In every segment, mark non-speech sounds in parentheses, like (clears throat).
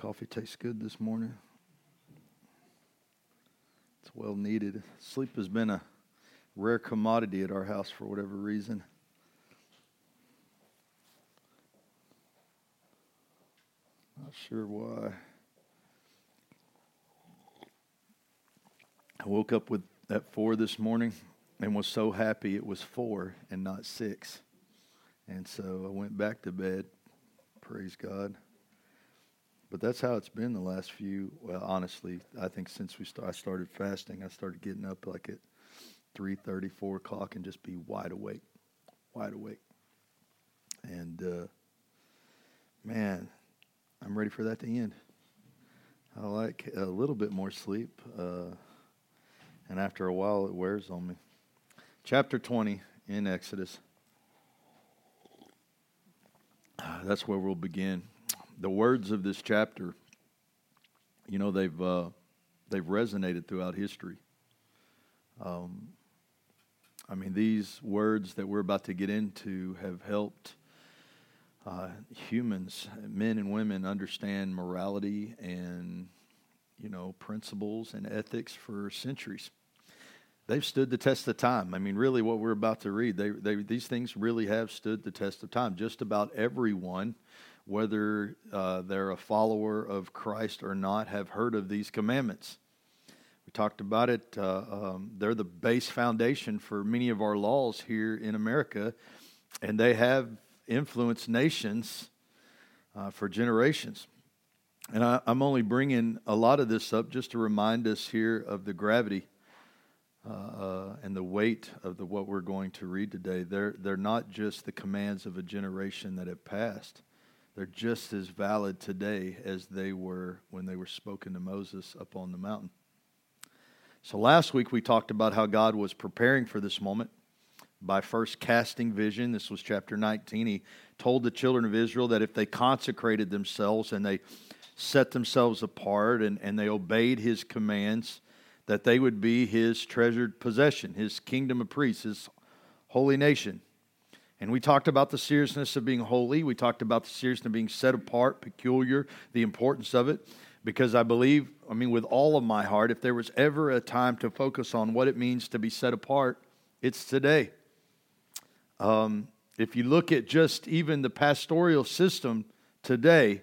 Coffee tastes good this morning. It's well needed. Sleep has been a rare commodity at our house for whatever reason. Not sure why. I woke up with at four this morning and was so happy it was four and not six. And so I went back to bed. Praise God. But that's how it's been the last few. Well, honestly, I think since we st- I started fasting, I started getting up like at three thirty, four o'clock, and just be wide awake, wide awake. And uh, man, I'm ready for that to end. I like a little bit more sleep, uh, and after a while, it wears on me. Chapter 20 in Exodus. Ah, that's where we'll begin the words of this chapter, you know, they've uh, they've resonated throughout history. Um, I mean, these words that we're about to get into have helped uh, humans, men and women, understand morality and you know principles and ethics for centuries. They've stood the test of time. I mean, really, what we're about to read, they, they, these things really have stood the test of time. Just about everyone whether uh, they're a follower of Christ or not, have heard of these commandments. We talked about it. Uh, um, they're the base foundation for many of our laws here in America, and they have influenced nations uh, for generations. And I, am only bringing a lot of this up just to remind us here of the gravity uh, uh, and the weight of the, what we're going to read today. They're, they're not just the commands of a generation that have passed they're just as valid today as they were when they were spoken to Moses up on the mountain. So last week we talked about how God was preparing for this moment by first casting vision. This was chapter 19. He told the children of Israel that if they consecrated themselves and they set themselves apart and, and they obeyed his commands, that they would be his treasured possession, his kingdom of priests, his holy nation. And we talked about the seriousness of being holy. We talked about the seriousness of being set apart, peculiar, the importance of it. Because I believe, I mean, with all of my heart, if there was ever a time to focus on what it means to be set apart, it's today. Um, if you look at just even the pastoral system today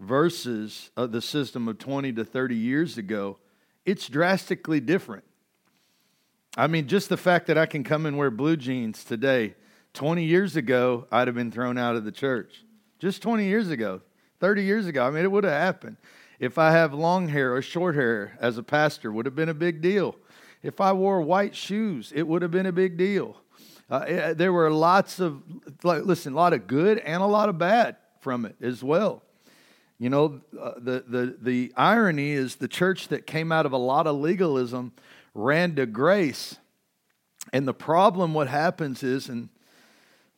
versus uh, the system of 20 to 30 years ago, it's drastically different. I mean, just the fact that I can come and wear blue jeans today 20 years ago, I'd have been thrown out of the church. Just 20 years ago, 30 years ago. I mean, it would have happened. If I have long hair or short hair as a pastor, would have been a big deal. If I wore white shoes, it would have been a big deal. Uh, eh, there were lots of, listen, a lot of good and a lot of bad from it as well. You know, uh, the, the, the irony is the church that came out of a lot of legalism ran to grace. And the problem, what happens is, and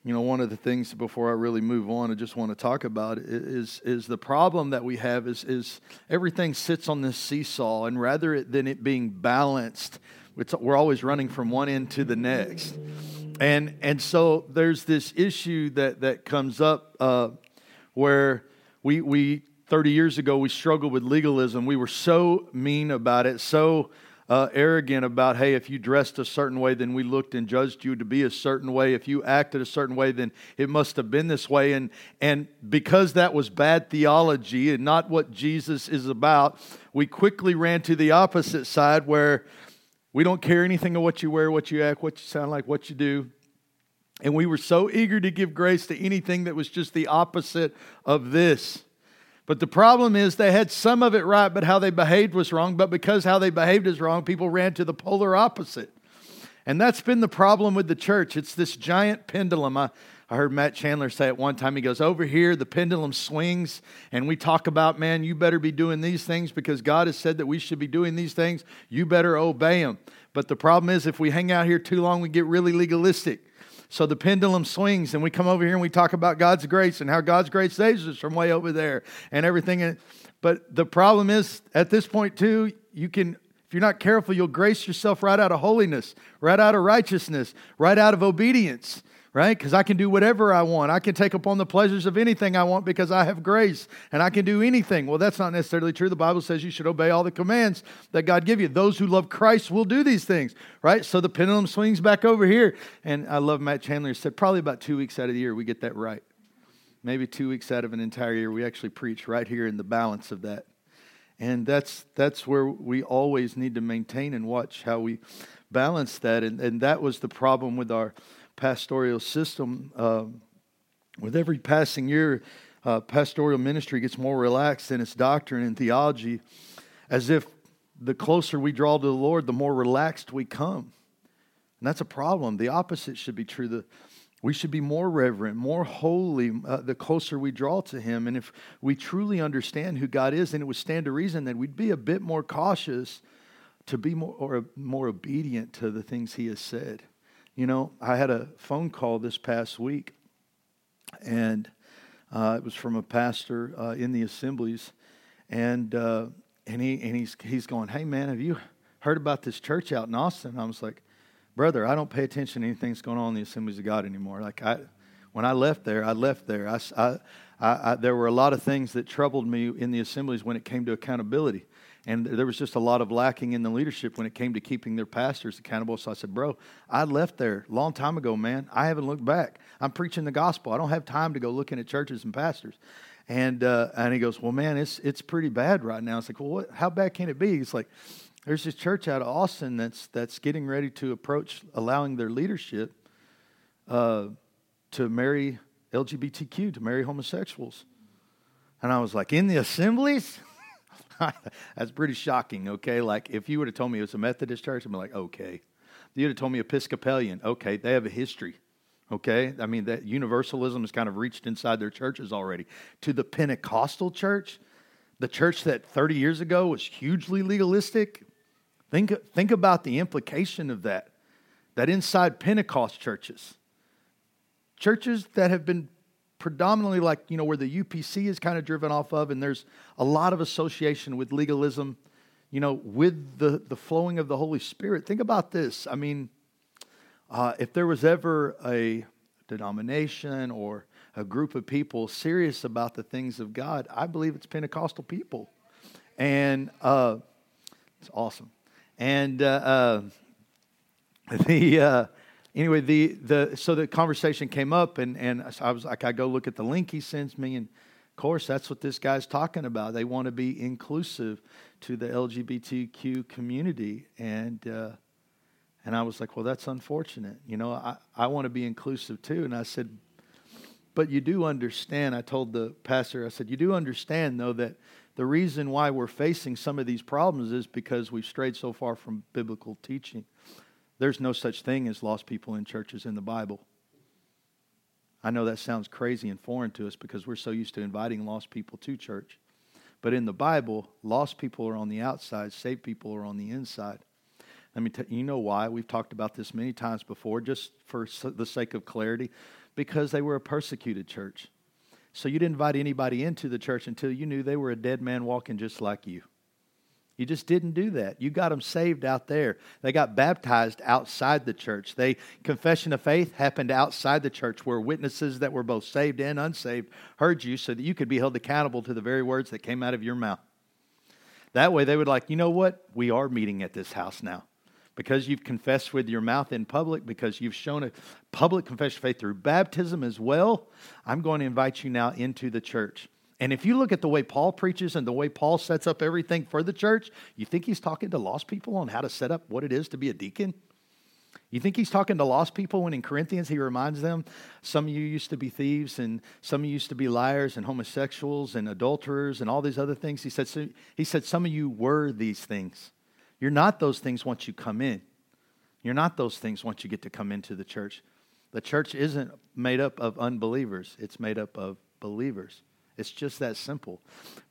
you know, one of the things before I really move on, I just want to talk about is is the problem that we have is is everything sits on this seesaw, and rather than it being balanced, we're always running from one end to the next, and and so there's this issue that that comes up uh, where we we 30 years ago we struggled with legalism. We were so mean about it, so uh, arrogant about, hey, if you dressed a certain way, then we looked and judged you to be a certain way. If you acted a certain way, then it must have been this way. And, and because that was bad theology and not what Jesus is about, we quickly ran to the opposite side where we don't care anything of what you wear, what you act, what you sound like, what you do. And we were so eager to give grace to anything that was just the opposite of this. But the problem is they had some of it right, but how they behaved was wrong. But because how they behaved is wrong, people ran to the polar opposite. And that's been the problem with the church. It's this giant pendulum. I, I heard Matt Chandler say at one time, he goes, Over here, the pendulum swings, and we talk about, man, you better be doing these things because God has said that we should be doing these things. You better obey Him. But the problem is, if we hang out here too long, we get really legalistic. So the pendulum swings, and we come over here and we talk about God's grace and how God's grace saves us from way over there and everything. But the problem is, at this point, too, you can, if you're not careful, you'll grace yourself right out of holiness, right out of righteousness, right out of obedience. Right? Because I can do whatever I want. I can take upon the pleasures of anything I want because I have grace and I can do anything. Well, that's not necessarily true. The Bible says you should obey all the commands that God give you. Those who love Christ will do these things, right? So the pendulum swings back over here. And I love Matt Chandler said probably about two weeks out of the year we get that right. Maybe two weeks out of an entire year we actually preach right here in the balance of that. And that's that's where we always need to maintain and watch how we balance that. And, and that was the problem with our pastoral system. Uh, with every passing year, uh, pastoral ministry gets more relaxed in its doctrine and theology, as if the closer we draw to the Lord, the more relaxed we come. And that's a problem. The opposite should be true. The, we should be more reverent, more holy, uh, the closer we draw to Him. And if we truly understand who God is, then it would stand to reason that we'd be a bit more cautious to be more, or more obedient to the things He has said. You know, I had a phone call this past week, and uh, it was from a pastor uh, in the assemblies, and uh, and he and he's he's going, "Hey man, have you heard about this church out in Austin?" I was like, "Brother, I don't pay attention to anything that's going on in the assemblies of God anymore. Like I, when I left there, I left there. I, I, I, there were a lot of things that troubled me in the assemblies when it came to accountability." And there was just a lot of lacking in the leadership when it came to keeping their pastors accountable. So I said, Bro, I left there a long time ago, man. I haven't looked back. I'm preaching the gospel. I don't have time to go looking at churches and pastors. And, uh, and he goes, Well, man, it's, it's pretty bad right now. It's like, Well, what, how bad can it be? He's like, There's this church out of Austin that's, that's getting ready to approach allowing their leadership uh, to marry LGBTQ, to marry homosexuals. And I was like, In the assemblies? (laughs) That's pretty shocking, okay? Like, if you would have told me it was a Methodist church, I'd be like, okay. You would have told me Episcopalian, okay, they have a history, okay? I mean, that universalism has kind of reached inside their churches already. To the Pentecostal church, the church that 30 years ago was hugely legalistic, think, think about the implication of that. That inside Pentecost churches, churches that have been predominantly like, you know, where the UPC is kind of driven off of, and there's a lot of association with legalism, you know, with the, the flowing of the Holy Spirit. Think about this. I mean, uh, if there was ever a denomination or a group of people serious about the things of God, I believe it's Pentecostal people. And uh, it's awesome. And uh, uh (laughs) the uh, anyway, the, the so the conversation came up, and, and I was like, I go look at the link he sends me, and of course, that's what this guy's talking about. They want to be inclusive to the LGBTQ community, and uh, and I was like, well, that's unfortunate. You know, I, I want to be inclusive too. And I said, but you do understand. I told the pastor, I said, you do understand though that the reason why we're facing some of these problems is because we've strayed so far from biblical teaching. There's no such thing as lost people in churches in the Bible. I know that sounds crazy and foreign to us because we're so used to inviting lost people to church. But in the Bible, lost people are on the outside, saved people are on the inside. Let me tell you, you know why. We've talked about this many times before, just for the sake of clarity, because they were a persecuted church. So you didn't invite anybody into the church until you knew they were a dead man walking just like you. You just didn't do that. You got them saved out there. They got baptized outside the church. They confession of faith happened outside the church where witnesses that were both saved and unsaved heard you so that you could be held accountable to the very words that came out of your mouth. That way they would like, you know what? We are meeting at this house now. Because you've confessed with your mouth in public, because you've shown a public confession of faith through baptism as well, I'm going to invite you now into the church. And if you look at the way Paul preaches and the way Paul sets up everything for the church, you think he's talking to lost people on how to set up what it is to be a deacon? You think he's talking to lost people when in Corinthians he reminds them some of you used to be thieves and some of you used to be liars and homosexuals and adulterers and all these other things? He said, so, he said some of you were these things. You're not those things once you come in. You're not those things once you get to come into the church. The church isn't made up of unbelievers, it's made up of believers. It's just that simple.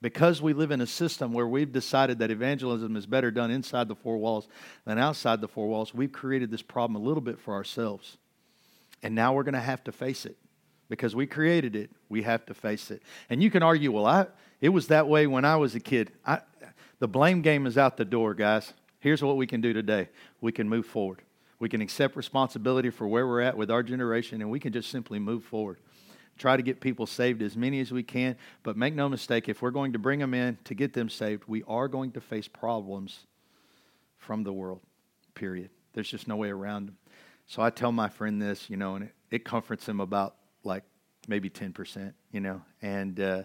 Because we live in a system where we've decided that evangelism is better done inside the four walls than outside the four walls, we've created this problem a little bit for ourselves. And now we're going to have to face it. Because we created it, we have to face it. And you can argue, well, I, it was that way when I was a kid. I, the blame game is out the door, guys. Here's what we can do today we can move forward. We can accept responsibility for where we're at with our generation, and we can just simply move forward. Try to get people saved, as many as we can. But make no mistake, if we're going to bring them in to get them saved, we are going to face problems from the world, period. There's just no way around them. So I tell my friend this, you know, and it, it comforts him about like maybe 10%, you know, and, uh,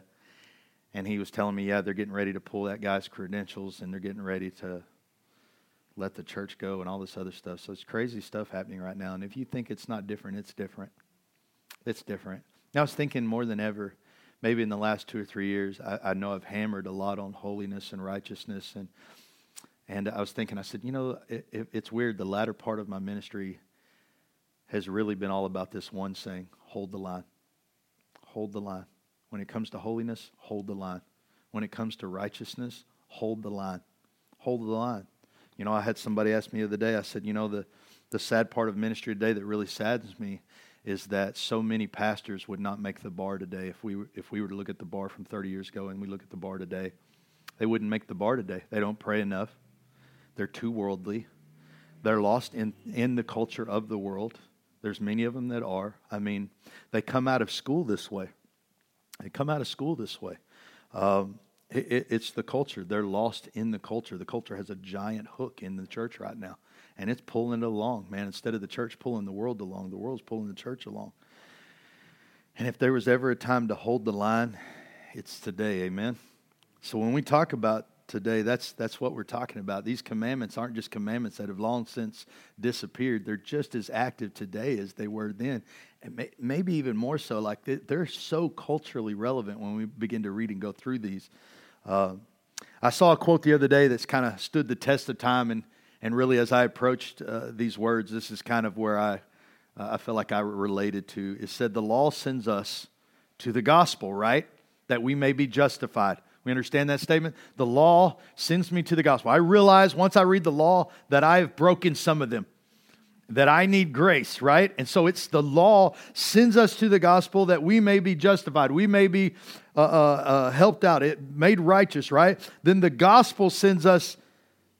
and he was telling me, yeah, they're getting ready to pull that guy's credentials and they're getting ready to let the church go and all this other stuff. So it's crazy stuff happening right now. And if you think it's not different, it's different. It's different. Now, I was thinking more than ever, maybe in the last two or three years, I, I know I've hammered a lot on holiness and righteousness. And, and I was thinking, I said, you know, it, it, it's weird. The latter part of my ministry has really been all about this one saying hold the line. Hold the line. When it comes to holiness, hold the line. When it comes to righteousness, hold the line. Hold the line. You know, I had somebody ask me the other day, I said, you know, the, the sad part of ministry today that really saddens me is that so many pastors would not make the bar today if we, if we were to look at the bar from 30 years ago and we look at the bar today. They wouldn't make the bar today. They don't pray enough. They're too worldly. They're lost in, in the culture of the world. There's many of them that are. I mean, they come out of school this way. They come out of school this way. Um, it, it's the culture. They're lost in the culture. The culture has a giant hook in the church right now, and it's pulling it along, man. Instead of the church pulling the world along, the world's pulling the church along. And if there was ever a time to hold the line, it's today. Amen. So when we talk about today, that's that's what we're talking about. These commandments aren't just commandments that have long since disappeared. They're just as active today as they were then, and may, maybe even more so. Like they're so culturally relevant when we begin to read and go through these. Uh, I saw a quote the other day that's kind of stood the test of time, and and really as I approached uh, these words, this is kind of where I uh, I feel like I related to. It said, "The law sends us to the gospel, right, that we may be justified." We understand that statement? The law sends me to the gospel. I realize once I read the law that I have broken some of them, that I need grace, right? And so it's the law sends us to the gospel that we may be justified, we may be uh, uh, uh, helped out, it made righteous, right? Then the gospel sends us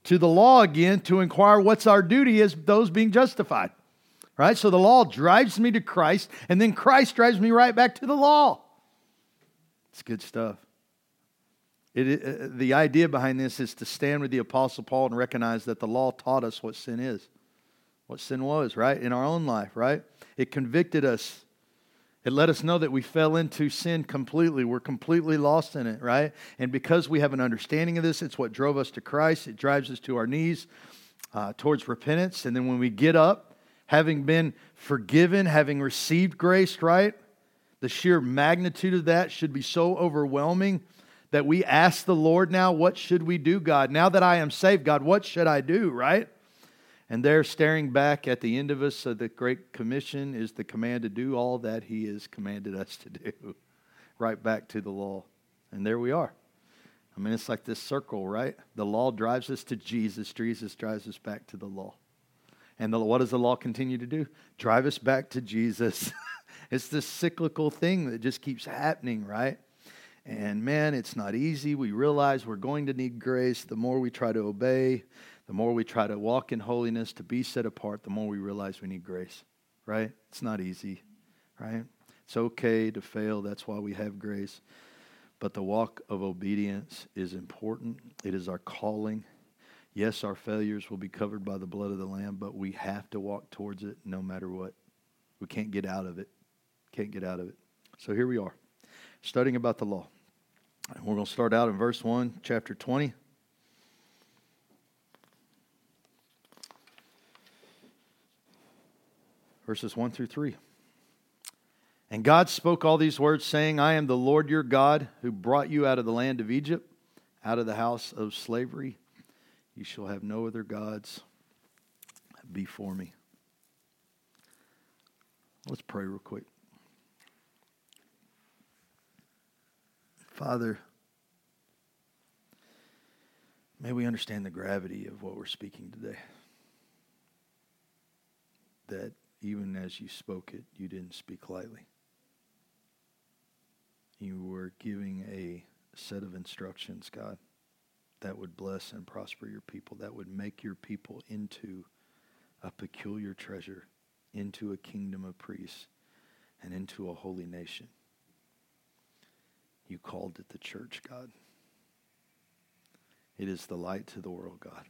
to the law again to inquire what's our duty as those being justified, right? So the law drives me to Christ, and then Christ drives me right back to the law. It's good stuff. It, uh, the idea behind this is to stand with the Apostle Paul and recognize that the law taught us what sin is, what sin was, right? In our own life, right? It convicted us. It let us know that we fell into sin completely. We're completely lost in it, right? And because we have an understanding of this, it's what drove us to Christ. It drives us to our knees uh, towards repentance. And then when we get up, having been forgiven, having received grace, right? The sheer magnitude of that should be so overwhelming that we ask the Lord now, what should we do, God? Now that I am saved, God, what should I do, right? And there, staring back at the end of us, so the Great Commission is the command to do all that He has commanded us to do, (laughs) right back to the law. And there we are. I mean, it's like this circle, right? The law drives us to Jesus, Jesus drives us back to the law. And the, what does the law continue to do? Drive us back to Jesus. (laughs) it's this cyclical thing that just keeps happening, right? And man, it's not easy. We realize we're going to need grace. The more we try to obey, the more we try to walk in holiness, to be set apart, the more we realize we need grace, right? It's not easy, right? It's okay to fail. That's why we have grace. But the walk of obedience is important, it is our calling. Yes, our failures will be covered by the blood of the Lamb, but we have to walk towards it no matter what. We can't get out of it. Can't get out of it. So here we are studying about the law. And we're going to start out in verse 1, chapter 20. Verses 1 through 3. And God spoke all these words, saying, I am the Lord your God who brought you out of the land of Egypt, out of the house of slavery. You shall have no other gods before me. Let's pray real quick. Father, may we understand the gravity of what we're speaking today. That even as you spoke it, you didn't speak lightly. You were giving a set of instructions, God, that would bless and prosper your people, that would make your people into a peculiar treasure into a kingdom of priests and into a holy nation. You called it the church, God. It is the light to the world, God.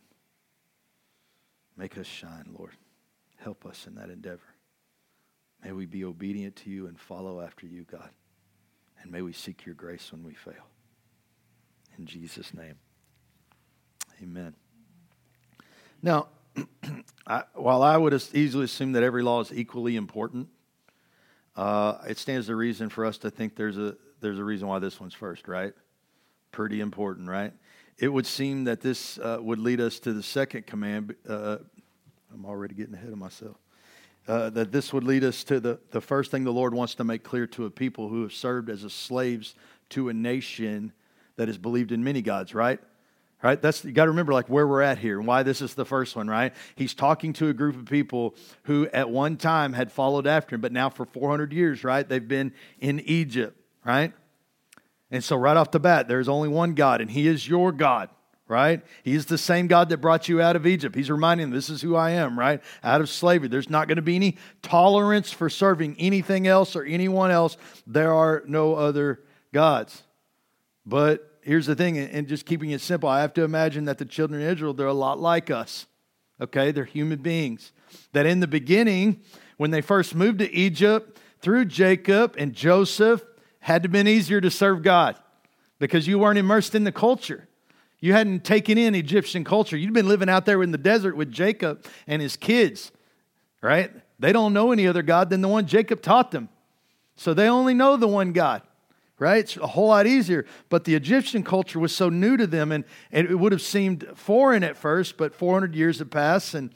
Make us shine, Lord. Help us in that endeavor. May we be obedient to you and follow after you, God. And may we seek your grace when we fail. In Jesus' name, amen. Now, (clears throat) I, while I would easily assume that every law is equally important, uh, it stands to reason for us to think there's a there's a reason why this one's first, right? Pretty important, right? It would seem that this uh, would lead us to the second command. Uh, I'm already getting ahead of myself. Uh, that this would lead us to the, the first thing the Lord wants to make clear to a people who have served as slaves to a nation that has believed in many gods, right? Right? That's you got to remember like where we're at here and why this is the first one, right? He's talking to a group of people who at one time had followed after him, but now for 400 years, right? They've been in Egypt, right? And so right off the bat, there's only one God and he is your God right? He's the same God that brought you out of Egypt. He's reminding them, this is who I am, right? Out of slavery. There's not going to be any tolerance for serving anything else or anyone else. There are no other gods. But here's the thing, and just keeping it simple, I have to imagine that the children of Israel, they're a lot like us. Okay? They're human beings. That in the beginning, when they first moved to Egypt, through Jacob and Joseph, had to been easier to serve God because you weren't immersed in the culture. You hadn't taken in Egyptian culture. You'd been living out there in the desert with Jacob and his kids, right? They don't know any other God than the one Jacob taught them. So they only know the one God, right? It's a whole lot easier. But the Egyptian culture was so new to them, and, and it would have seemed foreign at first, but 400 years have passed. And,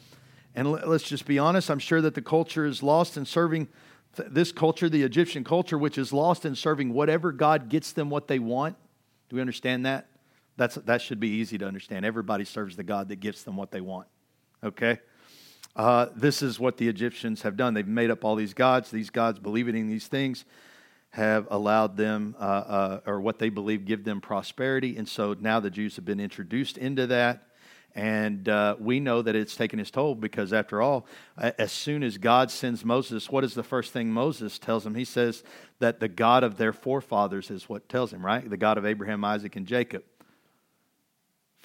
and let's just be honest, I'm sure that the culture is lost in serving this culture, the Egyptian culture, which is lost in serving whatever God gets them what they want. Do we understand that? That's, that should be easy to understand. Everybody serves the God that gives them what they want. Okay? Uh, this is what the Egyptians have done. They've made up all these gods. These gods, believing in these things, have allowed them, uh, uh, or what they believe, give them prosperity. And so now the Jews have been introduced into that. And uh, we know that it's taken its toll because, after all, as soon as God sends Moses, what is the first thing Moses tells him? He says that the God of their forefathers is what tells him, right? The God of Abraham, Isaac, and Jacob.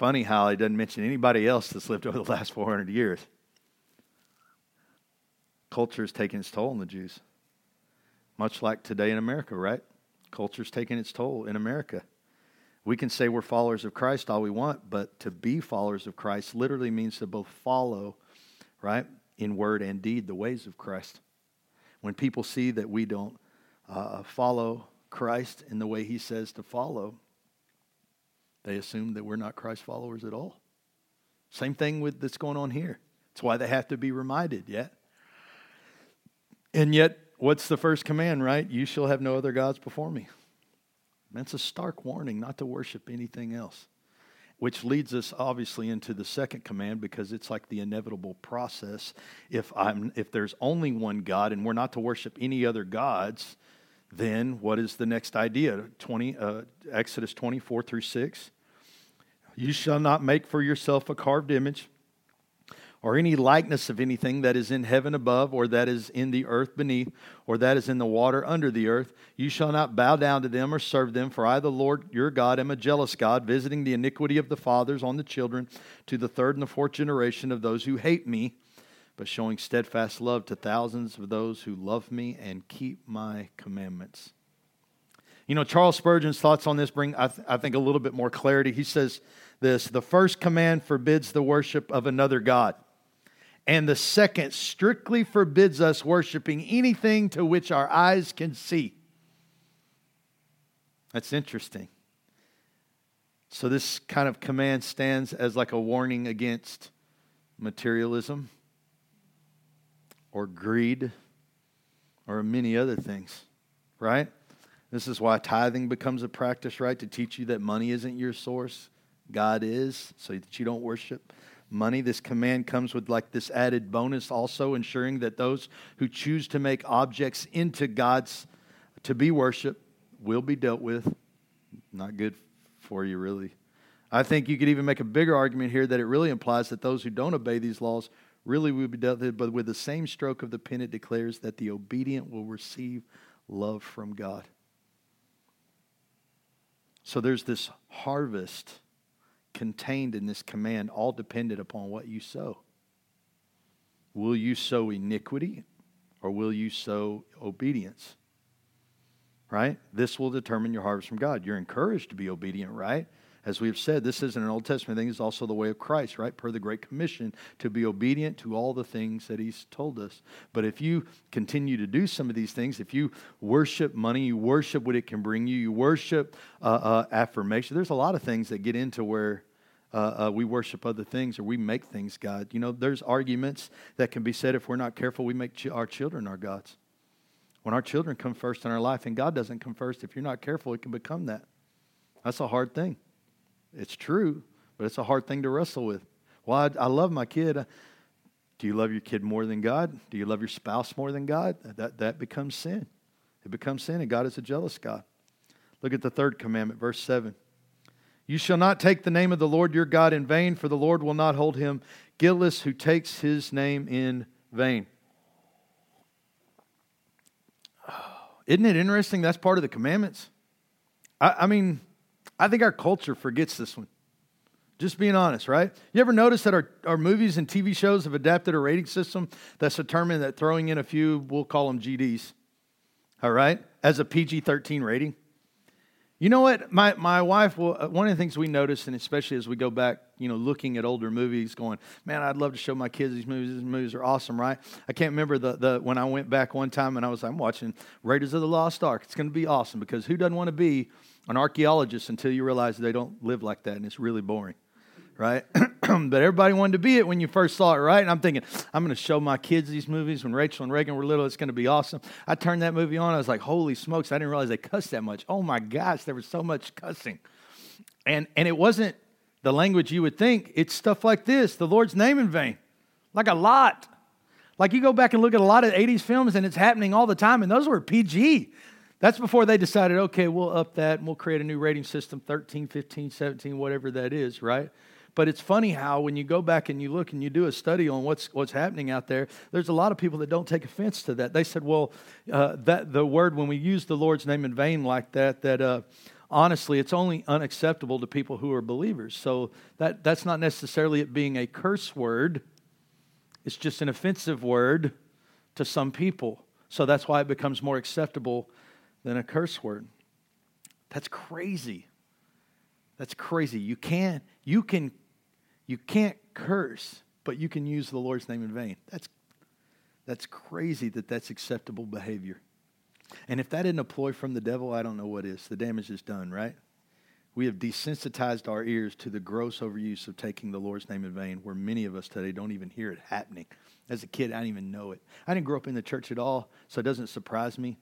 Funny how he doesn't mention anybody else that's lived over the last 400 years. Culture is taking its toll on the Jews. Much like today in America, right? Culture is taking its toll in America. We can say we're followers of Christ all we want, but to be followers of Christ literally means to both follow, right, in word and deed, the ways of Christ. When people see that we don't uh, follow Christ in the way he says to follow, they assume that we're not Christ followers at all. Same thing with that's going on here. That's why they have to be reminded, yet. And yet, what's the first command, right? You shall have no other gods before me. That's a stark warning not to worship anything else. Which leads us obviously into the second command because it's like the inevitable process. If I'm if there's only one God and we're not to worship any other gods, then what is the next idea? 20, uh, Exodus 24 through 6. You shall not make for yourself a carved image or any likeness of anything that is in heaven above, or that is in the earth beneath, or that is in the water under the earth. You shall not bow down to them or serve them, for I, the Lord your God, am a jealous God, visiting the iniquity of the fathers on the children to the third and the fourth generation of those who hate me but showing steadfast love to thousands of those who love me and keep my commandments. You know, Charles Spurgeon's thoughts on this bring, I, th- I think, a little bit more clarity. He says this The first command forbids the worship of another God, and the second strictly forbids us worshiping anything to which our eyes can see. That's interesting. So, this kind of command stands as like a warning against materialism or greed or many other things, right? This is why tithing becomes a practice, right? To teach you that money isn't your source, God is, so that you don't worship money. This command comes with like this added bonus, also ensuring that those who choose to make objects into God's to be worshiped will be dealt with. Not good for you, really. I think you could even make a bigger argument here that it really implies that those who don't obey these laws really will be dealt with, but with the same stroke of the pen, it declares that the obedient will receive love from God. So there's this harvest contained in this command, all dependent upon what you sow. Will you sow iniquity or will you sow obedience? Right? This will determine your harvest from God. You're encouraged to be obedient, right? As we have said, this isn't an Old Testament thing, it's also the way of Christ, right? Per the Great Commission, to be obedient to all the things that He's told us. But if you continue to do some of these things, if you worship money, you worship what it can bring you, you worship uh, uh, affirmation, there's a lot of things that get into where uh, uh, we worship other things or we make things God. You know, there's arguments that can be said if we're not careful, we make ch- our children our gods. When our children come first in our life and God doesn't come first, if you're not careful, it can become that. That's a hard thing. It's true, but it's a hard thing to wrestle with. Well, I, I love my kid. Do you love your kid more than God? Do you love your spouse more than God? That, that becomes sin. It becomes sin, and God is a jealous God. Look at the third commandment, verse 7. You shall not take the name of the Lord your God in vain, for the Lord will not hold him guiltless who takes his name in vain. (sighs) Isn't it interesting? That's part of the commandments. I, I mean, I think our culture forgets this one. Just being honest, right? You ever notice that our, our movies and TV shows have adapted a rating system that's determined that throwing in a few, we'll call them GDs, all right, as a PG 13 rating? You know what? My, my wife, will, uh, one of the things we notice, and especially as we go back, you know, looking at older movies, going, man, I'd love to show my kids these movies. These movies are awesome, right? I can't remember the, the when I went back one time and I was, like, I'm watching Raiders of the Lost Ark. It's going to be awesome because who doesn't want to be an archaeologist until you realize they don't live like that and it's really boring, right? (clears throat) but everybody wanted to be it when you first saw it, right? And I'm thinking, I'm going to show my kids these movies when Rachel and Reagan were little. It's going to be awesome. I turned that movie on. I was like, holy smokes, I didn't realize they cussed that much. Oh my gosh, there was so much cussing. And, and it wasn't the language you would think, it's stuff like this the Lord's name in vain, like a lot. Like you go back and look at a lot of 80s films and it's happening all the time, and those were PG. That's before they decided, okay, we'll up that and we'll create a new rating system 13, 15, 17, whatever that is, right? But it's funny how when you go back and you look and you do a study on what's, what's happening out there, there's a lot of people that don't take offense to that. They said, well, uh, that the word, when we use the Lord's name in vain like that, that uh, honestly, it's only unacceptable to people who are believers. So that, that's not necessarily it being a curse word, it's just an offensive word to some people. So that's why it becomes more acceptable than a curse word. That's crazy. That's crazy. You can't you can you can't curse, but you can use the Lord's name in vain. That's that's crazy that that's acceptable behavior. And if that isn't a ploy from the devil, I don't know what is. The damage is done, right? We have desensitized our ears to the gross overuse of taking the Lord's name in vain, where many of us today don't even hear it happening. As a kid, I didn't even know it. I didn't grow up in the church at all, so it doesn't surprise me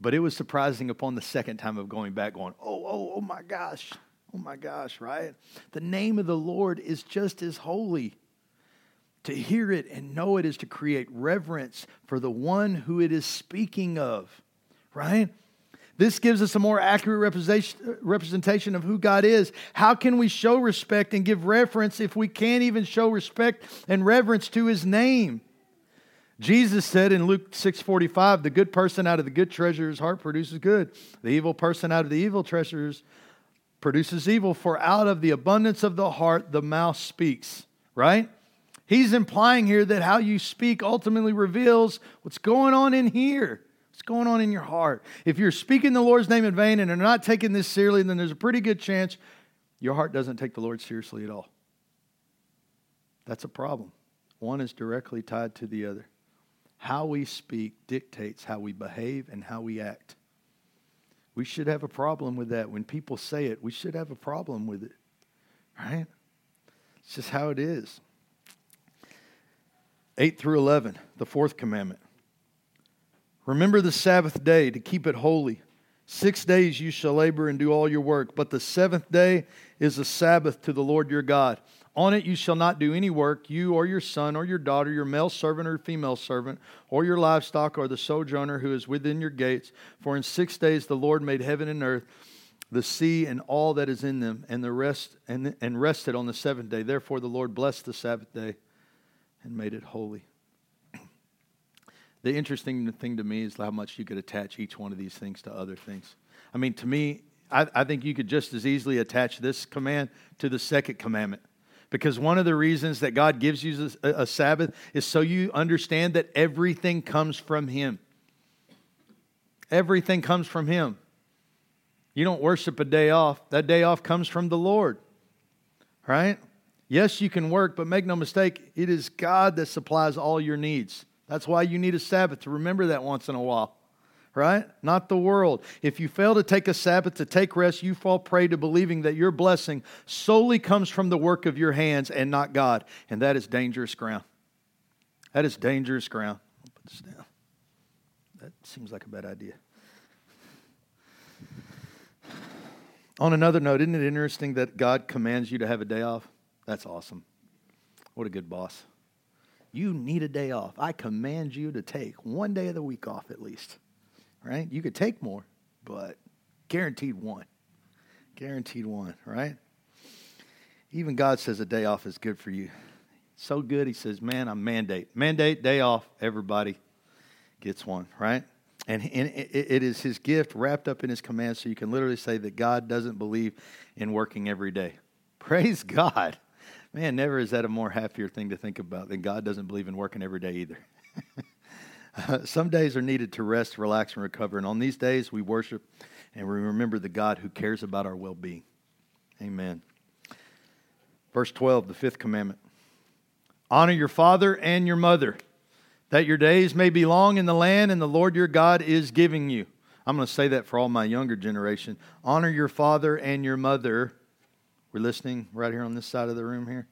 but it was surprising upon the second time of going back, going, oh, oh, oh my gosh, oh my gosh, right? The name of the Lord is just as holy. To hear it and know it is to create reverence for the one who it is speaking of, right? This gives us a more accurate representation of who God is. How can we show respect and give reverence if we can't even show respect and reverence to his name? Jesus said in Luke 6:45, the good person out of the good treasure's heart produces good. The evil person out of the evil treasures produces evil, for out of the abundance of the heart the mouth speaks, right? He's implying here that how you speak ultimately reveals what's going on in here. What's going on in your heart? If you're speaking the Lord's name in vain and are not taking this seriously, then there's a pretty good chance your heart doesn't take the Lord seriously at all. That's a problem. One is directly tied to the other. How we speak dictates how we behave and how we act. We should have a problem with that. When people say it, we should have a problem with it. Right? It's just how it is. 8 through 11, the fourth commandment. Remember the Sabbath day to keep it holy. Six days you shall labor and do all your work, but the seventh day is a Sabbath to the Lord your God. On it you shall not do any work, you or your son or your daughter, your male servant or female servant, or your livestock or the sojourner who is within your gates. For in six days the Lord made heaven and earth, the sea and all that is in them, and the rest and, and rested on the seventh day. Therefore the Lord blessed the Sabbath day and made it holy. The interesting thing to me is how much you could attach each one of these things to other things. I mean, to me, I, I think you could just as easily attach this command to the second commandment. Because one of the reasons that God gives you a, a Sabbath is so you understand that everything comes from Him. Everything comes from Him. You don't worship a day off, that day off comes from the Lord, right? Yes, you can work, but make no mistake, it is God that supplies all your needs. That's why you need a Sabbath to remember that once in a while, right? Not the world. If you fail to take a Sabbath to take rest, you fall prey to believing that your blessing solely comes from the work of your hands and not God. And that is dangerous ground. That is dangerous ground. I'll put this down. That seems like a bad idea. On another note, isn't it interesting that God commands you to have a day off? That's awesome. What a good boss. You need a day off. I command you to take one day of the week off at least. Right? You could take more, but guaranteed one. Guaranteed one, right? Even God says a day off is good for you. So good, he says, man, I'm mandate. Mandate, day off, everybody gets one, right? And, it is his gift wrapped up in his command, so you can literally say that God doesn't believe in working every day. (laughs) Praise God. Man, never is that a more happier thing to think about than God doesn't believe in working every day either. (laughs) (laughs) some days are needed to rest, relax, and recover. And on these days, we worship and we remember the God who cares about our well being. Amen. Verse 12, the fifth commandment Honor your father and your mother that your days may be long in the land and the Lord your God is giving you. I'm going to say that for all my younger generation. Honor your father and your mother. We're listening right here on this side of the room here.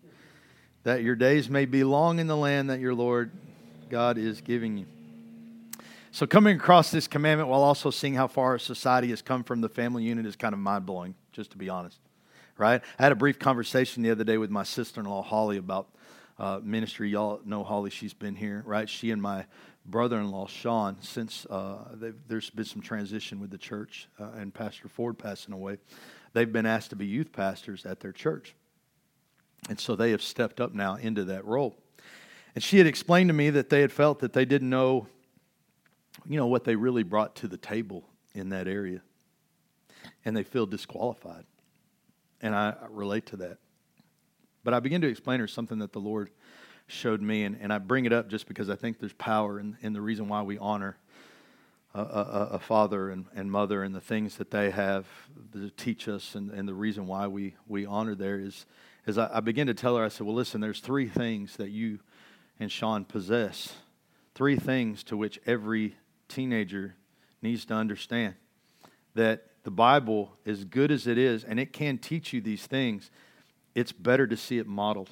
That your days may be long in the land that your Lord God is giving you. So, coming across this commandment while also seeing how far society has come from the family unit is kind of mind blowing, just to be honest. Right? I had a brief conversation the other day with my sister in law, Holly, about uh, ministry. Y'all know Holly, she's been here, right? She and my brother in law, Sean, since uh, there's been some transition with the church uh, and Pastor Ford passing away, they've been asked to be youth pastors at their church. And so they have stepped up now into that role. And she had explained to me that they had felt that they didn't know, you know, what they really brought to the table in that area. And they feel disqualified. And I relate to that. But I begin to explain her something that the Lord showed me, and, and I bring it up just because I think there's power in, in the reason why we honor a, a, a, father and, and mother and the things that they have to teach us, and, and the reason why we, we honor there is, is I, I begin to tell her, I said, Well, listen, there's three things that you and Sean possess, three things to which every teenager needs to understand. That the Bible, as good as it is, and it can teach you these things, it's better to see it modeled.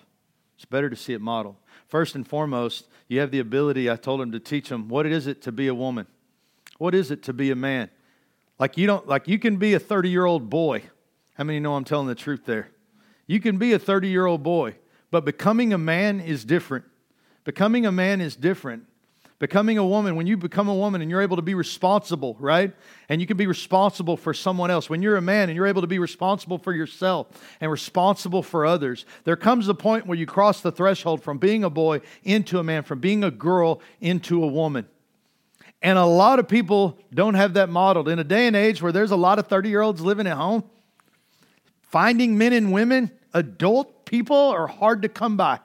It's better to see it modeled. First and foremost, you have the ability, I told him to teach them what is it to be a woman? What is it to be a man? Like you don't like you can be a 30-year-old boy. How many know I'm telling the truth there? You can be a 30-year-old boy, but becoming a man is different. Becoming a man is different. Becoming a woman, when you become a woman and you're able to be responsible, right? And you can be responsible for someone else. When you're a man and you're able to be responsible for yourself and responsible for others, there comes a point where you cross the threshold from being a boy into a man, from being a girl into a woman. And a lot of people don't have that modeled. In a day and age where there's a lot of 30 year olds living at home, finding men and women, adult people, are hard to come by.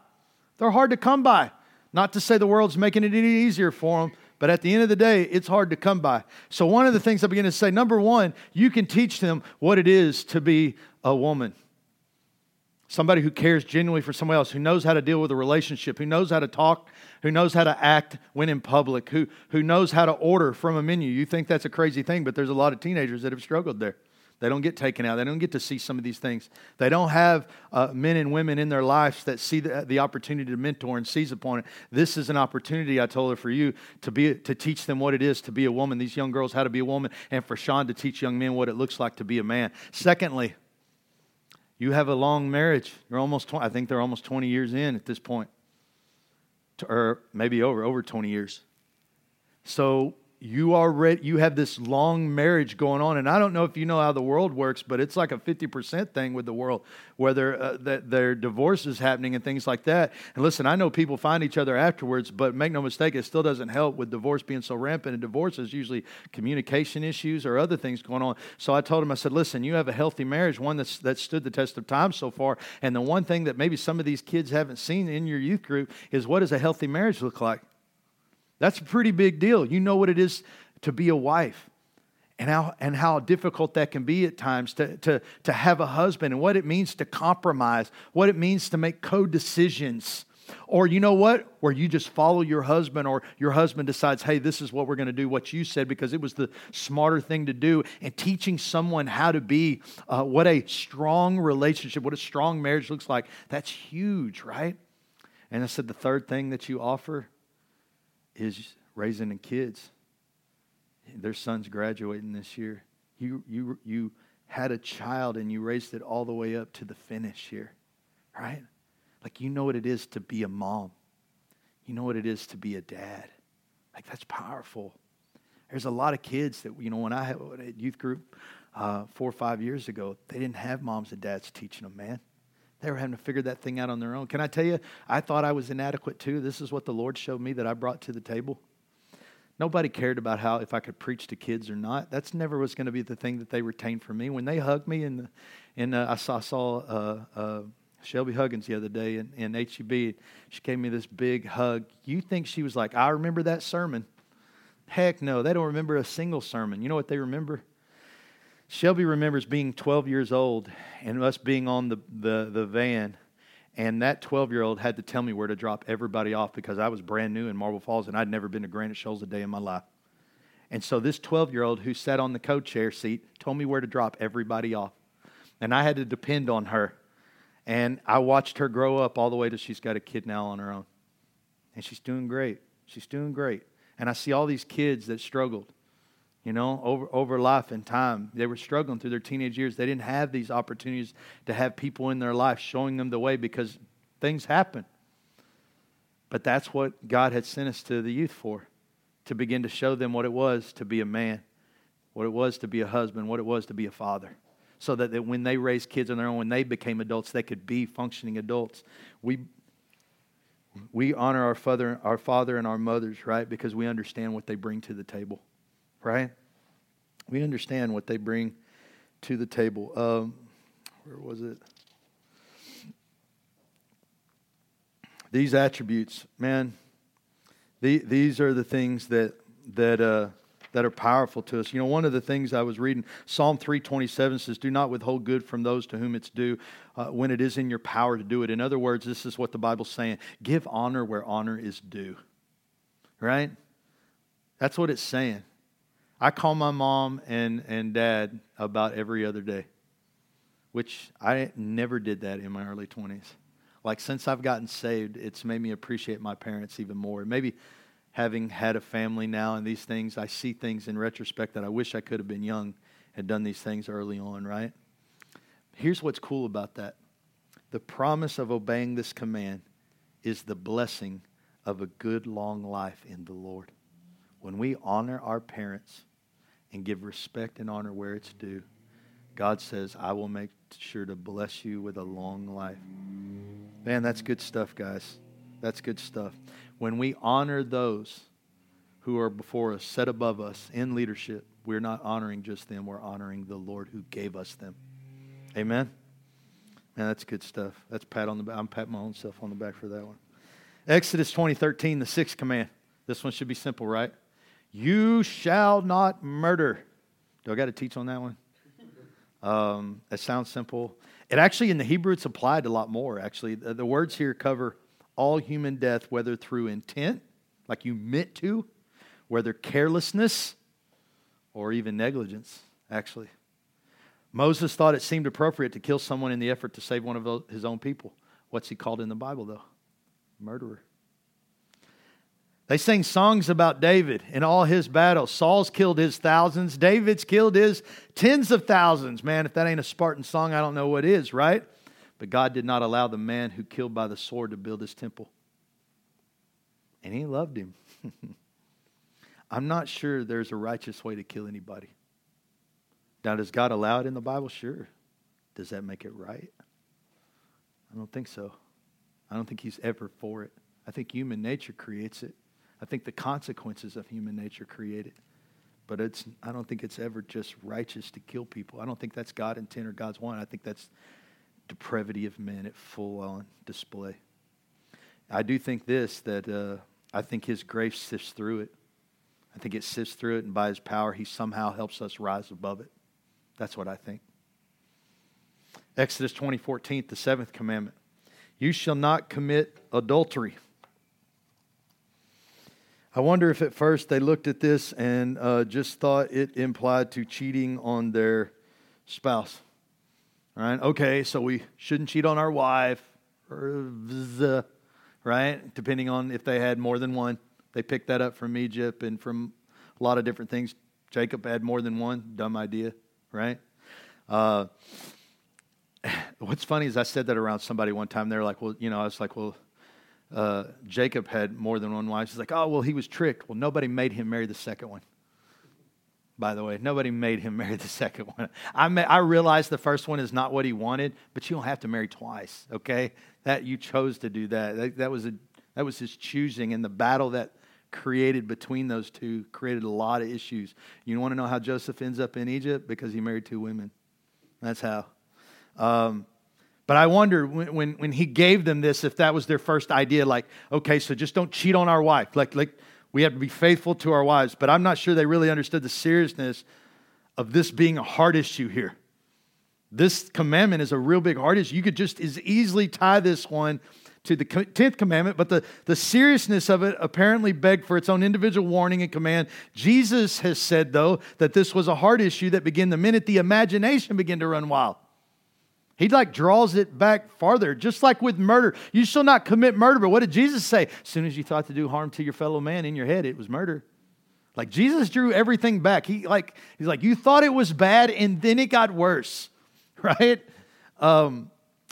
They're hard to come by. Not to say the world's making it any easier for them, but at the end of the day, it's hard to come by. So, one of the things I begin to say number one, you can teach them what it is to be a woman. Somebody who cares genuinely for someone else, who knows how to deal with a relationship, who knows how to talk, who knows how to act when in public, who, who knows how to order from a menu. You think that's a crazy thing, but there's a lot of teenagers that have struggled there. They don't get taken out. They don't get to see some of these things. They don't have uh, men and women in their lives that see the, the, opportunity to mentor and seize upon it. This is an opportunity, I told her, for you to be to teach them what it is to be a woman. These young girls how to be a woman, and for Sean to teach young men what it looks like to be a man. Secondly, you have a long marriage. You're almost 20, I think they're almost 20 years in at this point, or maybe over over 20 years. So you already you have this long marriage going on and i don't know if you know how the world works but it's like a 50% thing with the world whether uh, that their divorce is happening and things like that. And listen i know people find each other afterwards but make no mistake it still doesn't help with divorce being so rampant and divorce is usually communication issues or other things going on. So i told him i said listen you have a healthy marriage one that's that stood the test of time so far and the one thing that maybe some of these kids haven't seen in your youth group is what does a healthy marriage look like that's a pretty big deal. You know what it is to be a wife and how, and how difficult that can be at times to, to, to have a husband and what it means to compromise, what it means to make co decisions. Or you know what? Where you just follow your husband, or your husband decides, hey, this is what we're going to do, what you said, because it was the smarter thing to do. And teaching someone how to be uh, what a strong relationship, what a strong marriage looks like, that's huge, right? And I said, the third thing that you offer is raising the kids. Their son's graduating this year. You, you, you had a child and you raised it all the way up to the finish here, right? Like you know what it is to be a mom. You know what it is to be a dad. Like that's powerful. There's a lot of kids that, you know, when I had a youth group uh, four or five years ago, they didn't have moms and dads teaching them, man. They were having to figure that thing out on their own. Can I tell you, I thought I was inadequate too. This is what the Lord showed me that I brought to the table. Nobody cared about how if I could preach to kids or not. That's never was going to be the thing that they retained from me. When they hugged me, and and uh, I saw, saw uh, uh, Shelby Huggins the other day in, in HEB. She gave me this big hug. You think she was like, I remember that sermon? Heck no, they don't remember a single sermon. You know what they remember? Shelby remembers being 12 years old and us being on the, the, the van, and that 12 year old had to tell me where to drop everybody off because I was brand new in Marble Falls and I'd never been to Granite Shoals a day in my life. And so this 12 year old who sat on the co chair seat told me where to drop everybody off. And I had to depend on her. And I watched her grow up all the way to she's got a kid now on her own. And she's doing great. She's doing great. And I see all these kids that struggled you know, over, over life and time. They were struggling through their teenage years. They didn't have these opportunities to have people in their life showing them the way because things happen. But that's what God had sent us to the youth for to begin to show them what it was to be a man, what it was to be a husband, what it was to be a father. So that, that when they raised kids on their own, when they became adults, they could be functioning adults. We, we honor our father, our father and our mothers, right? Because we understand what they bring to the table right? We understand what they bring to the table. Um, where was it? These attributes, man, the, these are the things that that uh, that are powerful to us. You know, one of the things I was reading, Psalm three twenty seven says, "Do not withhold good from those to whom it's due, uh, when it is in your power to do it." In other words, this is what the Bible's saying: Give honor where honor is due. Right? That's what it's saying. I call my mom and, and dad about every other day, which I never did that in my early 20s. Like, since I've gotten saved, it's made me appreciate my parents even more. Maybe having had a family now and these things, I see things in retrospect that I wish I could have been young and done these things early on, right? Here's what's cool about that the promise of obeying this command is the blessing of a good long life in the Lord. When we honor our parents, and give respect and honor where it's due, God says, I will make sure to bless you with a long life. Man, that's good stuff, guys. That's good stuff. When we honor those who are before us, set above us in leadership, we're not honoring just them, we're honoring the Lord who gave us them. Amen? Man, that's good stuff. That's pat on the back. I'm patting my own self on the back for that one. Exodus 20, 13, the sixth command. This one should be simple, right? You shall not murder. Do I got to teach on that one? Um, it sounds simple. It actually, in the Hebrew, it's applied a lot more, actually. The, the words here cover all human death, whether through intent, like you meant to, whether carelessness, or even negligence, actually. Moses thought it seemed appropriate to kill someone in the effort to save one of his own people. What's he called in the Bible, though? Murderer. They sing songs about David and all his battles. Saul's killed his thousands, David's killed his tens of thousands. Man, if that ain't a Spartan song, I don't know what is, right? But God did not allow the man who killed by the sword to build his temple. And he loved him. (laughs) I'm not sure there's a righteous way to kill anybody. Now, does God allow it in the Bible? Sure. Does that make it right? I don't think so. I don't think He's ever for it. I think human nature creates it. I think the consequences of human nature create it. But it's, I don't think it's ever just righteous to kill people. I don't think that's God's intent or God's want. I think that's depravity of men at full on display. I do think this that uh, I think His grace sifts through it. I think it sifts through it, and by His power, He somehow helps us rise above it. That's what I think. Exodus 20, 14, the seventh commandment. You shall not commit adultery. I wonder if at first they looked at this and uh, just thought it implied to cheating on their spouse. All right, okay, so we shouldn't cheat on our wife, right? Depending on if they had more than one. They picked that up from Egypt and from a lot of different things. Jacob had more than one. Dumb idea right? Uh, (sighs) what's funny is I said that around somebody one time. They're like, well, you know, I was like, well, uh, Jacob had more than one wife. He's like, oh, well, he was tricked. Well, nobody made him marry the second one. By the way, nobody made him (laughs) marry the second one. I, may, I realize the first one is not what he wanted, but you don't have to marry twice, okay? That you chose to do that. That, that was a that was his choosing, and the battle that created between those two created a lot of issues. You want to know how Joseph ends up in Egypt? Because he married two women. That's how. Um, but I wonder when, when, when, he gave them this, if that was their first idea, like, okay, so just don't cheat on our wife. Like, like we have to be faithful to our wives. But I'm not sure they really understood the seriousness of this being a hard issue here. This commandment is a real big hard issue. You could just as easily tie this one to the 10th commandment, but the, the seriousness of it apparently begged for its own individual warning and command. Jesus has said, though, that this was a hard issue that began the minute the imagination began to run wild. He like draws it back farther, just like with murder. You shall not commit murder. But what did Jesus say? As soon as you thought to do harm to your fellow man in your head, it was murder. Like Jesus drew everything back. He like he's like you thought it was bad, and then it got worse, (laughs) right? Um,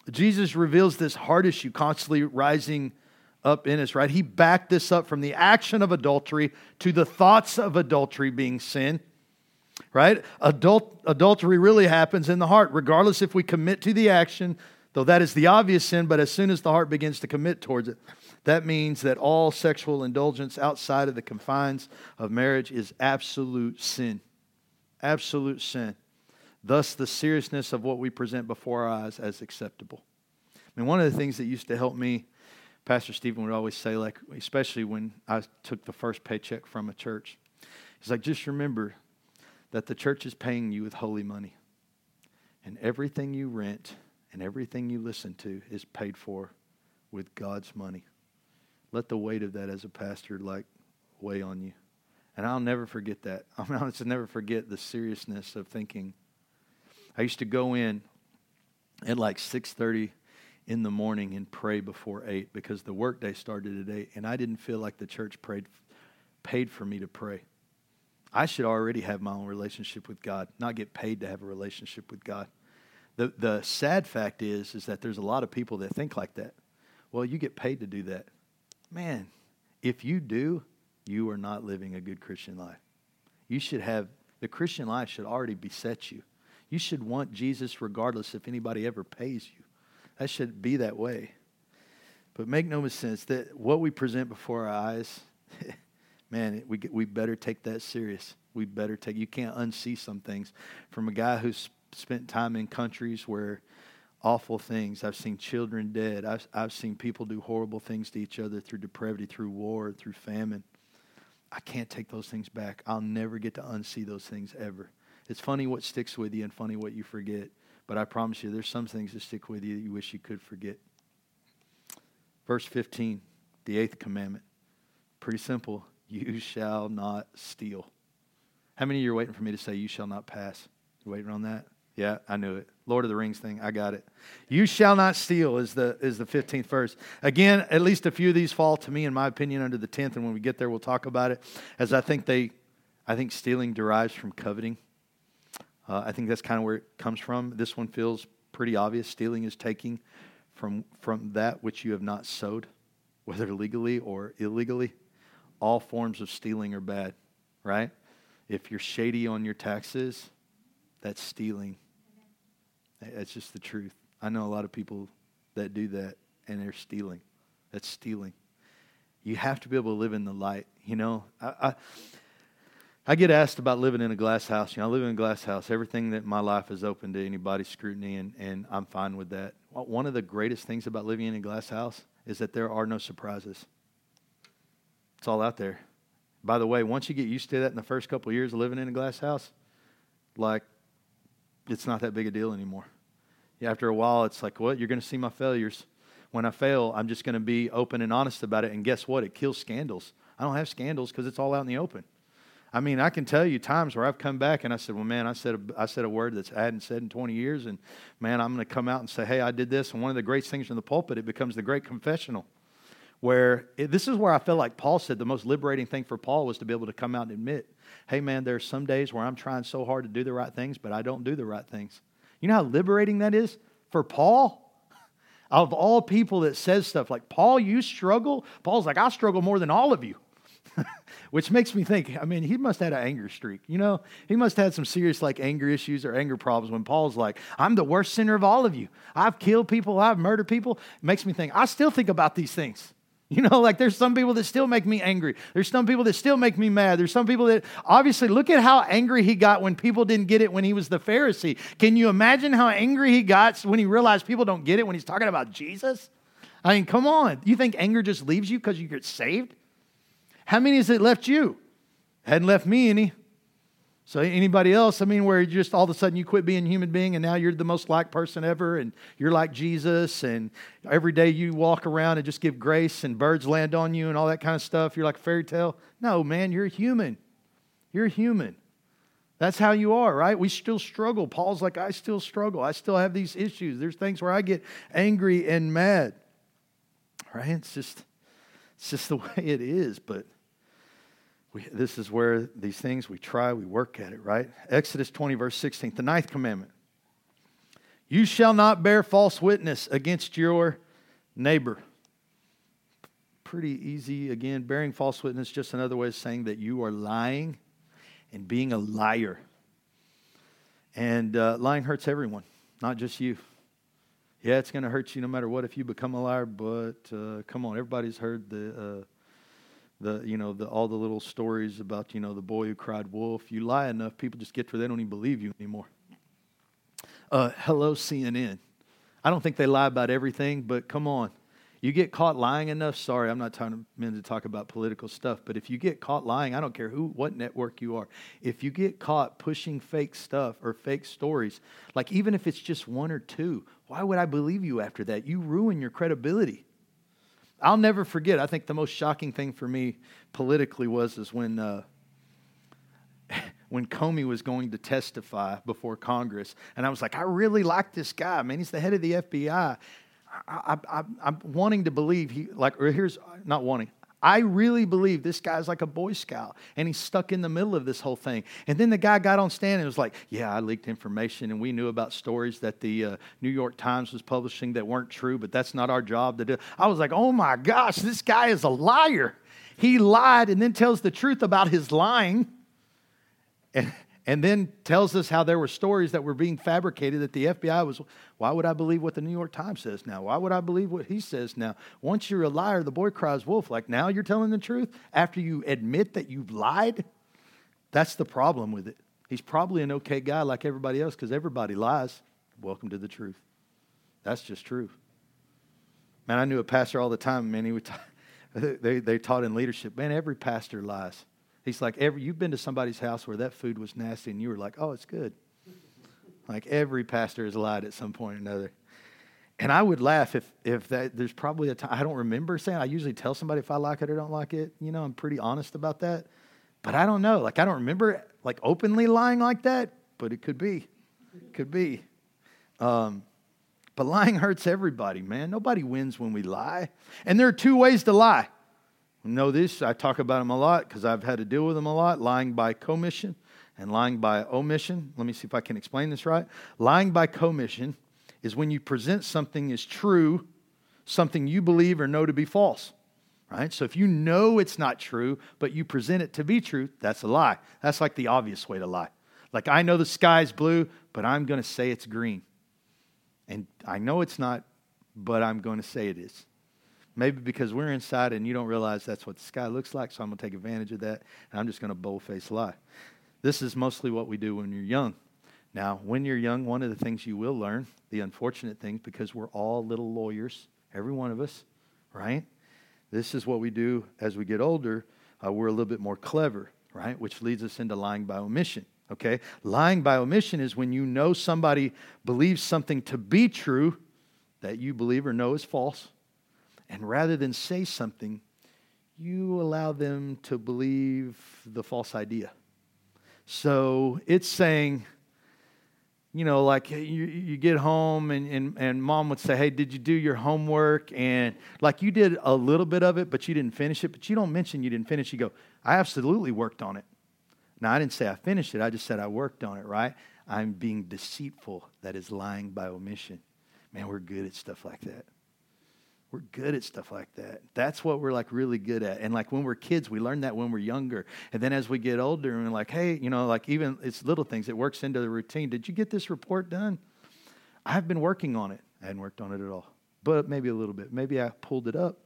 Jesus reveals this heart issue constantly rising up in us, right? He backed this up from the action of adultery to the thoughts of adultery being sin, right? Adult, adultery really happens in the heart, regardless if we commit to the action, though that is the obvious sin, but as soon as the heart begins to commit towards it, that means that all sexual indulgence outside of the confines of marriage is absolute sin. Absolute sin. Thus, the seriousness of what we present before our eyes as acceptable. I mean, one of the things that used to help me, Pastor Stephen would always say, like, especially when I took the first paycheck from a church, he's like, just remember that the church is paying you with holy money. And everything you rent and everything you listen to is paid for with God's money. Let the weight of that as a pastor, like, weigh on you. And I'll never forget that. (laughs) I'm honest, I'll never forget the seriousness of thinking I used to go in at like 6:30 in the morning and pray before 8 because the workday started at 8 and I didn't feel like the church prayed paid for me to pray. I should already have my own relationship with God, not get paid to have a relationship with God. The the sad fact is is that there's a lot of people that think like that. Well, you get paid to do that. Man, if you do, you are not living a good Christian life. You should have the Christian life should already beset you. You should want Jesus regardless if anybody ever pays you. That should be that way. But make no sense that what we present before our eyes, (laughs) man, we, we better take that serious. We better take, you can't unsee some things. From a guy who's spent time in countries where awful things, I've seen children dead, I've, I've seen people do horrible things to each other through depravity, through war, through famine. I can't take those things back. I'll never get to unsee those things ever. It's funny what sticks with you and funny what you forget. But I promise you, there's some things that stick with you that you wish you could forget. Verse 15, the eighth commandment. Pretty simple. You shall not steal. How many of you are waiting for me to say, You shall not pass? You waiting on that? Yeah, I knew it. Lord of the Rings thing, I got it. You shall not steal is the is the 15th verse. Again, at least a few of these fall to me, in my opinion, under the 10th, and when we get there, we'll talk about it. As I think they I think stealing derives from coveting. Uh, I think that's kind of where it comes from. This one feels pretty obvious. Stealing is taking from, from that which you have not sowed, whether legally or illegally. All forms of stealing are bad. right? If you're shady on your taxes, that's stealing. That's just the truth. I know a lot of people that do that and they're stealing. That's stealing. You have to be able to live in the light. You know, I, I, I get asked about living in a glass house. You know, I live in a glass house. Everything that my life is open to anybody's scrutiny, and, and I'm fine with that. One of the greatest things about living in a glass house is that there are no surprises. It's all out there. By the way, once you get used to that in the first couple of years of living in a glass house, like it's not that big a deal anymore. After a while, it's like, what? You're going to see my failures. When I fail, I'm just going to be open and honest about it. And guess what? It kills scandals. I don't have scandals because it's all out in the open. I mean, I can tell you times where I've come back and I said, "Well, man, I said a, I said a word that I hadn't said in 20 years, and man, I'm going to come out and say, hey, I did this." And one of the great things in the pulpit, it becomes the great confessional, where it, this is where I feel like Paul said the most liberating thing for Paul was to be able to come out and admit, "Hey, man, there's some days where I'm trying so hard to do the right things, but I don't do the right things." You know how liberating that is for Paul. (laughs) Of all people that says stuff like, Paul, you struggle? Paul's like, I struggle more than all of you. (laughs) Which makes me think, I mean, he must have had an anger streak. You know, he must have had some serious like anger issues or anger problems when Paul's like, I'm the worst sinner of all of you. I've killed people, I've murdered people. It makes me think, I still think about these things. (laughs) You know, like there's some people that still make me angry. There's some people that still make me mad. There's some people that obviously look at how angry he got when people didn't get it when he was the Pharisee. Can you imagine how angry he got when he realized people don't get it when he's talking about Jesus? I mean, come on. You think anger just leaves you because you get saved? How many has it left you? Hadn't left me any. So anybody else, I mean, where you just all of a sudden you quit being a human being and now you're the most like person ever and you're like Jesus and every day you walk around and just give grace and birds land on you and all that kind of stuff. You're like a fairy tale. No, man, you're human. You're human. That's how you are, right? We still struggle. Paul's like, I still struggle. I still have these issues. There's things where I get angry and mad. Right? It's just it's just the (laughs) way it is, but we, this is where these things we try, we work at it, right? Exodus 20, verse 16, the ninth commandment. You shall not bear false witness against your neighbor. Pretty easy. Again, bearing false witness, just another way of saying that you are lying and being a liar. And uh, lying hurts everyone, not just you. Yeah, it's going to hurt you no matter what if you become a liar, but uh, come on, everybody's heard the. Uh, the you know the, all the little stories about you know the boy who cried wolf. You lie enough, people just get to they don't even believe you anymore. Uh, hello CNN. I don't think they lie about everything, but come on, you get caught lying enough. Sorry, I'm not trying meant to talk about political stuff, but if you get caught lying, I don't care who what network you are. If you get caught pushing fake stuff or fake stories, like even if it's just one or two, why would I believe you after that? You ruin your credibility. I'll never forget. I think the most shocking thing for me politically was is when uh, (laughs) when Comey was going to testify before Congress, and I was like, I really like this guy. Man, he's the head of the FBI. I, am wanting to believe he like. Or here's not wanting. I really believe this guy's like a Boy Scout and he's stuck in the middle of this whole thing. And then the guy got on stand and was like, Yeah, I leaked information and we knew about stories that the uh, New York Times was publishing that weren't true, but that's not our job to do. I was like, Oh my gosh, this guy is a liar. He lied and then tells the truth about his lying. And, and then tells us how there were stories that were being fabricated that the FBI was. Why would I believe what the New York Times says now? Why would I believe what he says now? Once you're a liar, the boy cries wolf. Like now you're telling the truth after you admit that you've lied? That's the problem with it. He's probably an okay guy like everybody else because everybody lies. Welcome to the truth. That's just true. Man, I knew a pastor all the time, man. He would t- (laughs) they, they taught in leadership. Man, every pastor lies. He's like, every, you've been to somebody's house where that food was nasty and you were like, oh, it's good. (laughs) like every pastor has lied at some point or another. And I would laugh if, if that, there's probably a time, I don't remember saying, I usually tell somebody if I like it or don't like it. You know, I'm pretty honest about that. But I don't know. Like, I don't remember like openly lying like that, but it could be. Could be. Um, but lying hurts everybody, man. Nobody wins when we lie. And there are two ways to lie know this. I talk about them a lot because I've had to deal with them a lot lying by commission and lying by omission. Let me see if I can explain this right. Lying by commission is when you present something as true, something you believe or know to be false. right? So if you know it's not true, but you present it to be true, that's a lie. That's like the obvious way to lie. Like, I know the sky's blue, but I'm going to say it's green. And I know it's not, but I'm going to say it is. Maybe because we're inside and you don't realize that's what the sky looks like, so I'm going to take advantage of that, and I'm just going to bold-faced lie. This is mostly what we do when you're young. Now, when you're young, one of the things you will learn, the unfortunate thing, because we're all little lawyers, every one of us, right? This is what we do as we get older. Uh, we're a little bit more clever, right? Which leads us into lying by omission. Okay? Lying by omission is when you know somebody believes something to be true that you believe or know is false, and rather than say something, you allow them to believe the false idea. So it's saying, you know, like you, you get home and, and, and mom would say, Hey, did you do your homework? And like you did a little bit of it, but you didn't finish it. But you don't mention you didn't finish. You go, I absolutely worked on it. Now, I didn't say I finished it, I just said I worked on it, right? I'm being deceitful. That is lying by omission. Man, we're good at stuff like that. We're good at stuff like that. That's what we're like really good at. And like when we're kids, we learn that when we're younger. And then as we get older, and we're like, hey, you know, like even it's little things, it works into the routine. Did you get this report done? I've been working on it. I hadn't worked on it at all, but maybe a little bit. Maybe I pulled it up,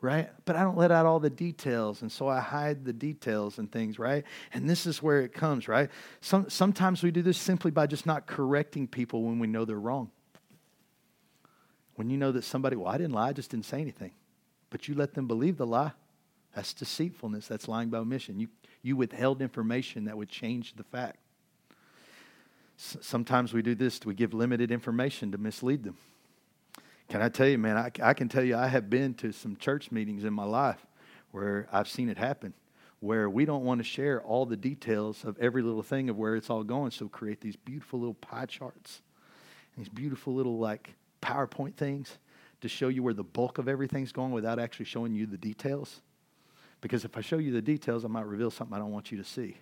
right? But I don't let out all the details. And so I hide the details and things, right? And this is where it comes, right? Some, sometimes we do this simply by just not correcting people when we know they're wrong. When you know that somebody, well, I didn't lie, I just didn't say anything. But you let them believe the lie. That's deceitfulness. That's lying by omission. You, you withheld information that would change the fact. S- sometimes we do this, we give limited information to mislead them. Can I tell you, man, I, I can tell you, I have been to some church meetings in my life where I've seen it happen, where we don't want to share all the details of every little thing of where it's all going. So create these beautiful little pie charts, these beautiful little like PowerPoint things to show you where the bulk of everything's going without actually showing you the details. Because if I show you the details, I might reveal something I don't want you to see.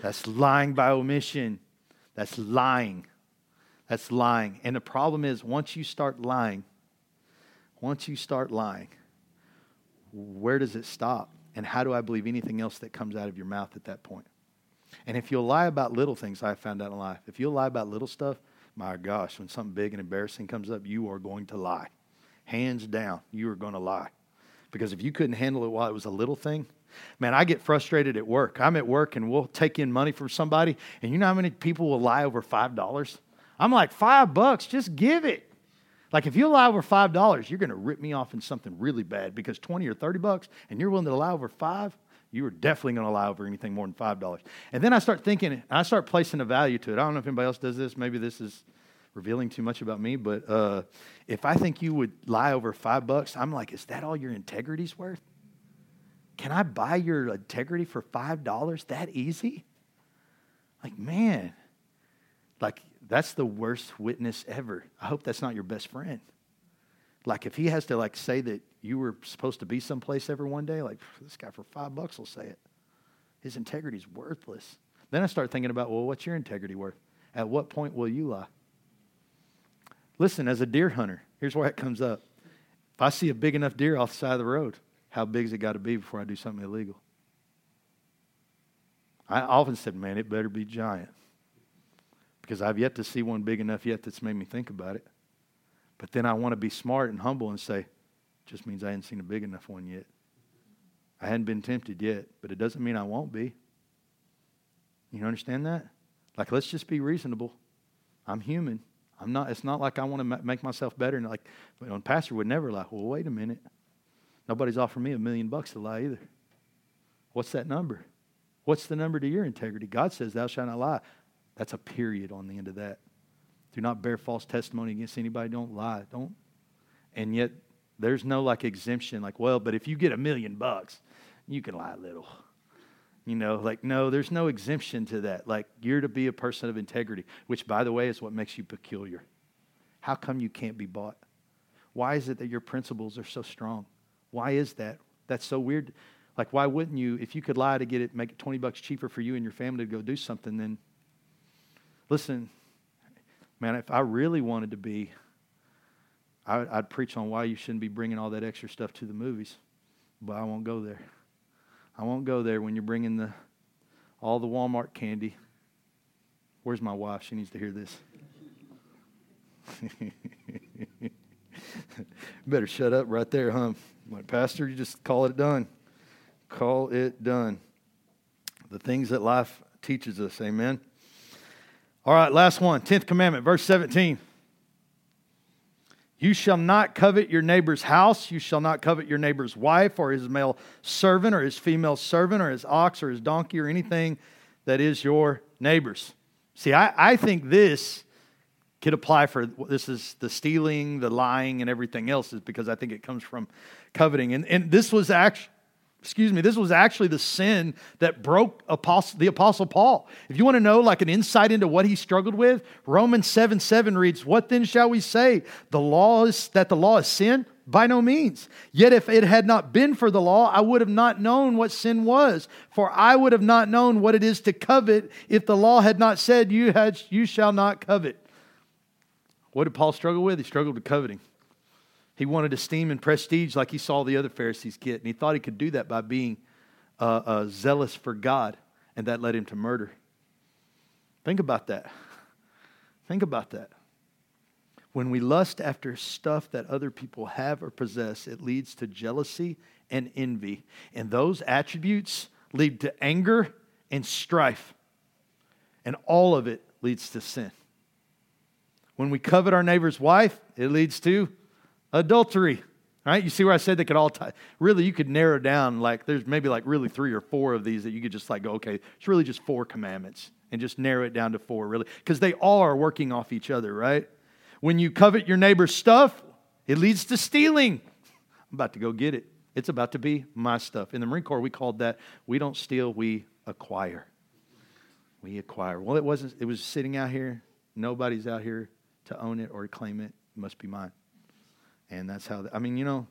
That's lying by omission. That's lying. That's lying. And the problem is, once you start lying, once you start lying, where does it stop? And how do I believe anything else that comes out of your mouth at that point? And if you'll lie about little things, I've found out in life, if you'll lie about little stuff, my gosh, when something big and embarrassing comes up, you are going to lie. Hands down, you are going to lie. Because if you couldn't handle it while it was a little thing, man, I get frustrated at work. I'm at work and we'll take in money from somebody, and you know how many people will lie over $5? I'm like, five bucks, just give it. Like if you lie over five dollars, you're going to rip me off in something really bad because twenty or thirty bucks, and you're willing to lie over five you are definitely going to lie over anything more than $5. And then I start thinking, I start placing a value to it. I don't know if anybody else does this. Maybe this is revealing too much about me, but uh, if I think you would lie over five bucks, I'm like, is that all your integrity's worth? Can I buy your integrity for $5 that easy? Like, man, like that's the worst witness ever. I hope that's not your best friend. Like if he has to like say that you were supposed to be someplace every one day, like this guy for five bucks will say it. His integrity is worthless. Then I start thinking about, well, what's your integrity worth? At what point will you lie? Listen, as a deer hunter, here's where it comes up. If I see a big enough deer off the side of the road, how big's it got to be before I do something illegal? I often said, man, it better be giant. Because I've yet to see one big enough yet that's made me think about it. But then I want to be smart and humble and say, just means I hadn't seen a big enough one yet. I hadn't been tempted yet, but it doesn't mean I won't be. You understand that? Like, let's just be reasonable. I'm human. I'm not. It's not like I want to make myself better. And like, a pastor would never lie. Well, wait a minute. Nobody's offering me a million bucks to lie either. What's that number? What's the number to your integrity? God says, "Thou shalt not lie." That's a period on the end of that. Do not bear false testimony against anybody. Don't lie. Don't. And yet, there's no like exemption, like, well, but if you get a million bucks, you can lie a little. You know, like, no, there's no exemption to that. Like, you're to be a person of integrity, which, by the way, is what makes you peculiar. How come you can't be bought? Why is it that your principles are so strong? Why is that? That's so weird. Like, why wouldn't you, if you could lie to get it, make it 20 bucks cheaper for you and your family to go do something, then listen, Man, if I really wanted to be, I, would preach on why you shouldn't be bringing all that extra stuff to the movies. but I won't go there. I won't go there when you're bringing the all the Walmart candy. Where's my wife? She needs to hear this. (laughs) Better shut up right there, huh? Like, Pastor, you just call it done. Call it done. The things that life teaches us. Amen. All right, last one. Tenth commandment, verse 17. You shall not covet your neighbor's house. You shall not covet your neighbor's wife or his male servant or his female servant or his ox or his donkey or anything that is your neighbor's. See, I, I think this could apply for this is the stealing, the lying, and everything else, is because I think it comes from coveting. And, and this was actually excuse me, this was actually the sin that broke apostle, the Apostle Paul. If you want to know like an insight into what he struggled with, Romans 7 7 reads, What then shall we say? The law is that the law is sin? By no means. Yet if it had not been for the law, I would have not known what sin was. For I would have not known what it is to covet if the law had not said, You, had, you shall not covet. What did Paul struggle with? He struggled with coveting. He wanted esteem and prestige like he saw the other Pharisees get, and he thought he could do that by being uh, uh, zealous for God, and that led him to murder. Think about that. Think about that. When we lust after stuff that other people have or possess, it leads to jealousy and envy. And those attributes lead to anger and strife. And all of it leads to sin. When we covet our neighbor's wife, it leads to adultery. Right? You see where I said they could all tie. Really, you could narrow down like there's maybe like really three or four of these that you could just like go, okay, it's really just four commandments and just narrow it down to four, really. Because they all are working off each other, right? When you covet your neighbor's stuff, it leads to stealing. I'm about to go get it. It's about to be my stuff. In the Marine Corps, we called that we don't steal, we acquire. We acquire. Well, it wasn't, it was sitting out here. Nobody's out here to own it or claim it. It must be mine. And that's how, I mean, you know,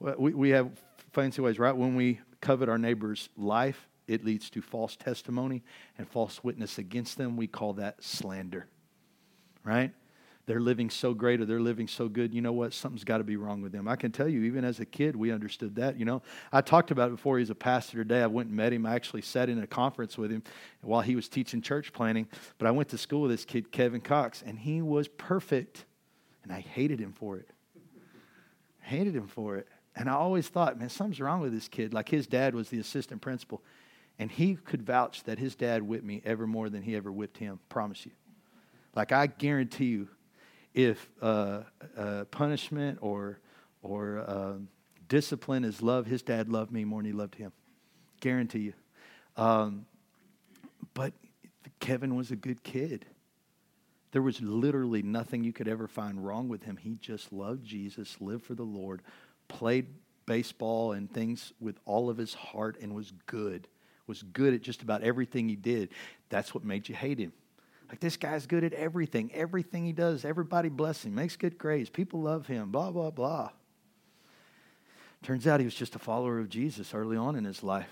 we, we have fancy ways, right? When we covet our neighbor's life, it leads to false testimony and false witness against them. We call that slander, right? They're living so great or they're living so good. You know what? Something's got to be wrong with them. I can tell you, even as a kid, we understood that. You know, I talked about it before he's a pastor today. I went and met him. I actually sat in a conference with him while he was teaching church planting. But I went to school with this kid, Kevin Cox, and he was perfect. And I hated him for it hated him for it. And I always thought, man, something's wrong with this kid. Like his dad was the assistant principal. And he could vouch that his dad whipped me ever more than he ever whipped him. Promise you. Like I guarantee you, if uh, uh, punishment or or uh, discipline is love, his dad loved me more than he loved him. Guarantee you. Um, but Kevin was a good kid. There was literally nothing you could ever find wrong with him. He just loved Jesus, lived for the Lord, played baseball and things with all of his heart, and was good. Was good at just about everything he did. That's what made you hate him. Like this guy's good at everything. Everything he does, everybody bless him, makes good grades. People love him, blah, blah, blah. Turns out he was just a follower of Jesus early on in his life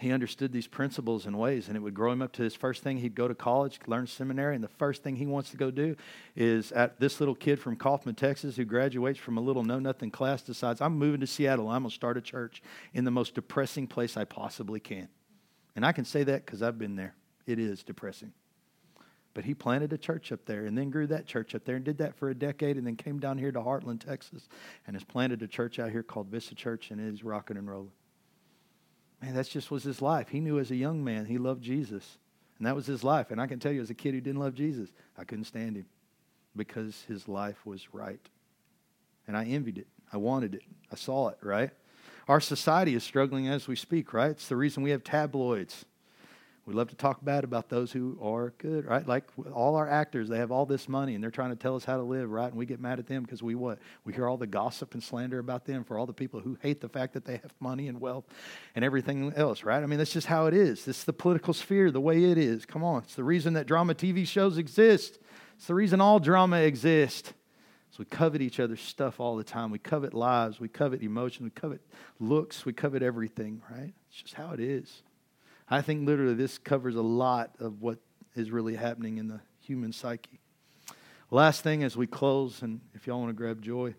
he understood these principles and ways, and it would grow him up to his first thing. He'd go to college, learn seminary, and the first thing he wants to go do is at this little kid from Kaufman, Texas, who graduates from a little know nothing class, decides, I'm moving to Seattle. I'm going to start a church in the most depressing place I possibly can. And I can say that because I've been there. It is depressing. But he planted a church up there and then grew that church up there and did that for a decade and then came down here to Heartland, Texas, and has planted a church out here called Vista Church and it is rocking and rolling. Man, that just was his life. He knew as a young man he loved Jesus. And that was his life. And I can tell you, as a kid who didn't love Jesus, I couldn't stand him because his life was right. And I envied it. I wanted it. I saw it, right? Our society is struggling as we speak, right? It's the reason we have tabloids. We love to talk bad about those who are good, right? Like all our actors, they have all this money and they're trying to tell us how to live, right? And we get mad at them because we what? We hear all the gossip and slander about them for all the people who hate the fact that they have money and wealth and everything else, right? I mean, that's just how it is. This is the political sphere, the way it is. Come on. It's the reason that drama TV shows exist. It's the reason all drama exists. So we covet each other's stuff all the time. We covet lives. We covet emotions. We covet looks. We covet everything, right? It's just how it is. I think literally this covers a lot of what is really happening in the human psyche. Last thing as we close, and if y'all want to grab joy,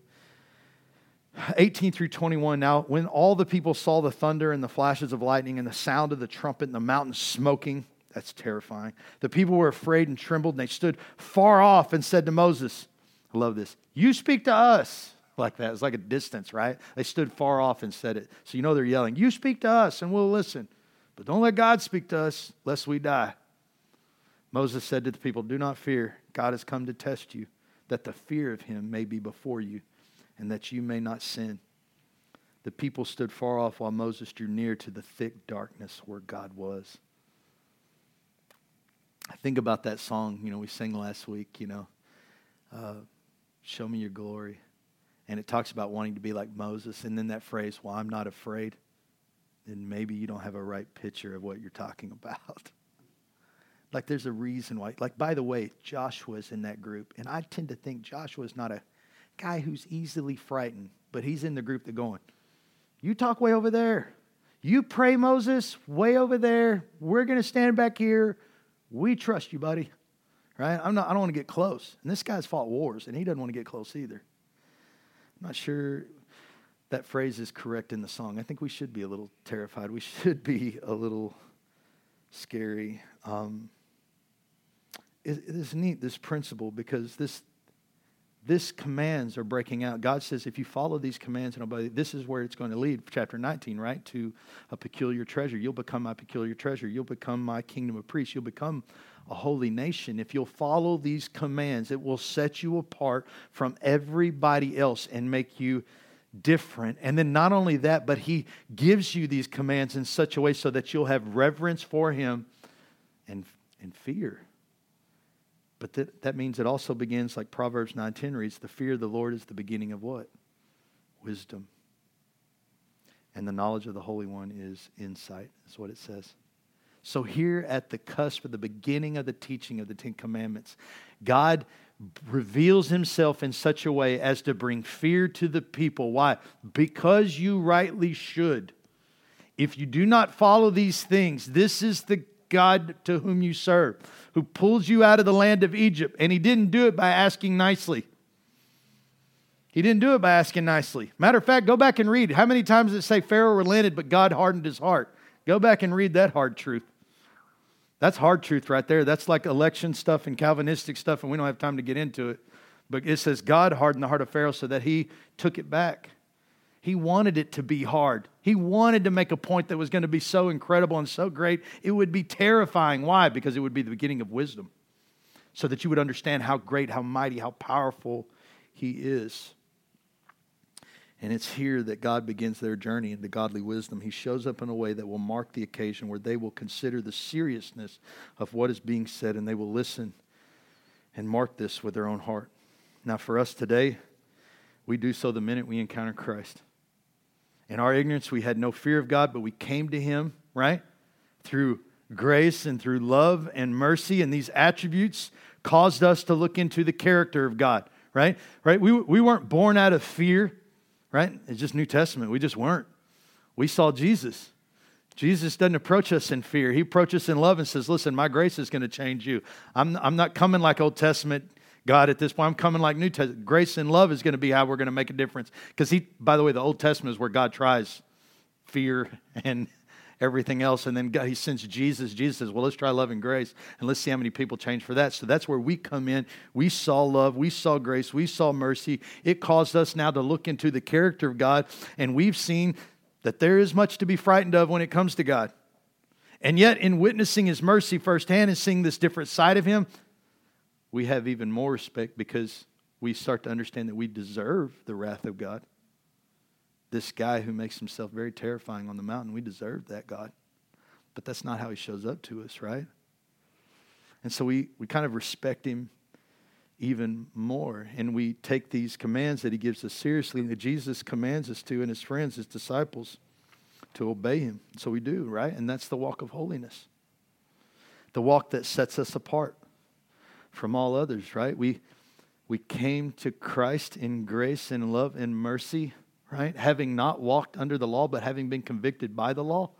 18 through 21. Now, when all the people saw the thunder and the flashes of lightning and the sound of the trumpet and the mountain smoking, that's terrifying. The people were afraid and trembled, and they stood far off and said to Moses, I love this, you speak to us. Like that. It's like a distance, right? They stood far off and said it. So you know they're yelling, You speak to us and we'll listen. But don't let God speak to us lest we die. Moses said to the people, Do not fear. God has come to test you, that the fear of him may be before you and that you may not sin. The people stood far off while Moses drew near to the thick darkness where God was. I think about that song, you know, we sang last week, you know, uh, Show me your glory. And it talks about wanting to be like Moses. And then that phrase, Well, I'm not afraid. Then maybe you don't have a right picture of what you're talking (laughs) about. like there's a reason why. Like, by the way, Joshua's in that group. And I tend to think Joshua's not a guy who's easily frightened, but he's in the group that going, You talk way over there. You pray, Moses, way over there. We're going to stand back here. We trust you, buddy. Right? I'm not, I don't want to get close. And this guy's fought wars, and he doesn't want to get close either. I'm not sure that phrase is correct in the song. I think we should be a little terrified. We (laughs) should be a little scary. Um, it, it is neat, this principle, because this this commands are breaking out. God says, if you follow these commands and obey, this is where it's going to lead. Chapter 19, right? To a peculiar treasure. You'll become my peculiar treasure. You'll become my kingdom of priests. You'll become a holy nation. If you'll follow these commands, it will set you apart from everybody else and make you different. And then not only that, but He gives you these commands in such a way so that you'll have reverence for Him and, and fear. But that, that means it also begins like Proverbs 9:10 reads, the fear of the Lord is the beginning of what? Wisdom. And the knowledge of the Holy One is insight, is what it says. So, here at the cusp of the beginning of the teaching of the Ten Commandments, God reveals himself in such a way as to bring fear to the people. Why? Because you rightly should. If you do not follow these things, this is the God to whom you serve, who pulls you out of the land of Egypt. And he didn't do it by asking nicely. He didn't do it by asking nicely. Matter of fact, go back and read. How many times does it say Pharaoh relented, but God hardened his heart? Go back and read that hard truth. That's hard truth right there. That's like election stuff and Calvinistic stuff, and we don't have time to get into it. But it says God hardened the heart of Pharaoh so that he took it back. He wanted it to be hard. He wanted to make a point that was going to be so incredible and so great, it would be terrifying. Why? Because it would be the beginning of wisdom, so that you would understand how great, how mighty, how powerful He is. And it's here that God begins their journey into godly wisdom. He shows up in a way that will mark the occasion where they will consider the seriousness of what is being said and they will listen and mark this with their own heart. Now, for us today, we do so the minute we encounter Christ. In our ignorance, we had no fear of God, but we came to Him, right? Through grace and through love and mercy, and these attributes caused us to look into the character of God, right? Right? We, we weren't born out of fear, right? It's just New Testament. We just weren't. We saw Jesus. Jesus doesn't approach us in fear. He approaches us in love and says, Listen, my grace is going to change you. I'm, I'm not coming like Old Testament God at this point. I'm coming like New Testament. Grace and love is going to be how we're going to make a difference. Because he, by the way, the Old Testament is where God tries fear and everything else. And then God, he sends Jesus. Jesus says, Well, let's try love and grace and let's see how many people change for that. So that's where we come in. We saw love, we saw grace, we saw mercy. It caused us now to look into the character of God, and we've seen that there is much to be frightened of when it comes to God. And yet, in witnessing his mercy firsthand and seeing this different side of him, we have even more respect because we start to understand that we deserve the wrath of God. This guy who makes himself very terrifying on the mountain, we deserve that, God. But that's not how he shows up to us, right? And so we, we kind of respect him even more. And we take these commands that he gives us seriously, that Jesus commands us to, and his friends, his disciples, to obey him. So we do, right? And that's the walk of holiness, the walk that sets us apart from all others, right? We, we came to Christ in grace and love and mercy, right? Having not walked under the law, but having been convicted by the law.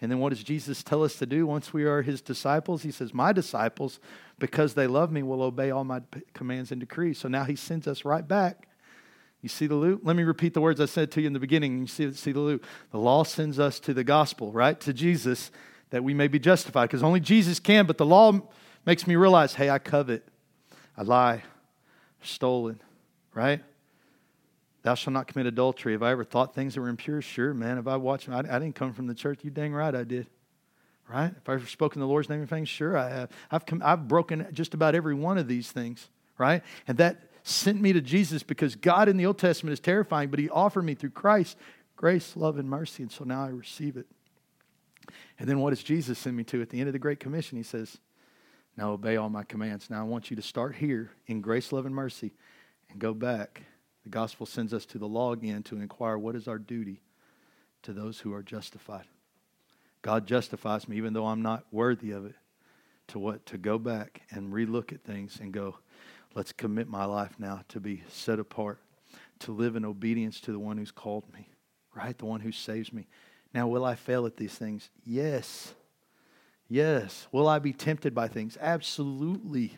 And then what does Jesus tell us to do once we are his disciples? He says, My disciples, because they love me, will obey all my commands and decrees. So now he sends us right back You see the loop? Let me repeat the words I said to you in the beginning. You see, see the loop. The law sends us to the gospel, right? To Jesus, that we may be justified. Because only Jesus can, but the law makes me realize hey, I covet, I lie, I've stolen, right? Thou shalt not commit adultery. Have I ever thought things that were impure? Sure, man. Have I watched? I, I didn't come from the church. You dang right I did. Right? If I've spoken the Lord's name and things, sure I have. I've, come, I've broken just about every one of these things. Right? And that sent me to Jesus because God in the Old Testament is terrifying, but He offered me through Christ grace, love, and mercy. And so now I receive it. And then what does Jesus send me to at the end of the Great Commission? He says, Now obey all my commands. Now I want you to start here in grace, love, and mercy and go back. The gospel sends us to the law again to inquire what is our duty to those who are justified. God justifies me even though I'm not worthy of it. To what? To go back and relook at things and go, Let's commit my life now to be set apart, to live in obedience to the one who's called me, right? The one who saves me. Now, will I fail at these things? Yes. Yes. Will I be tempted by things? Absolutely.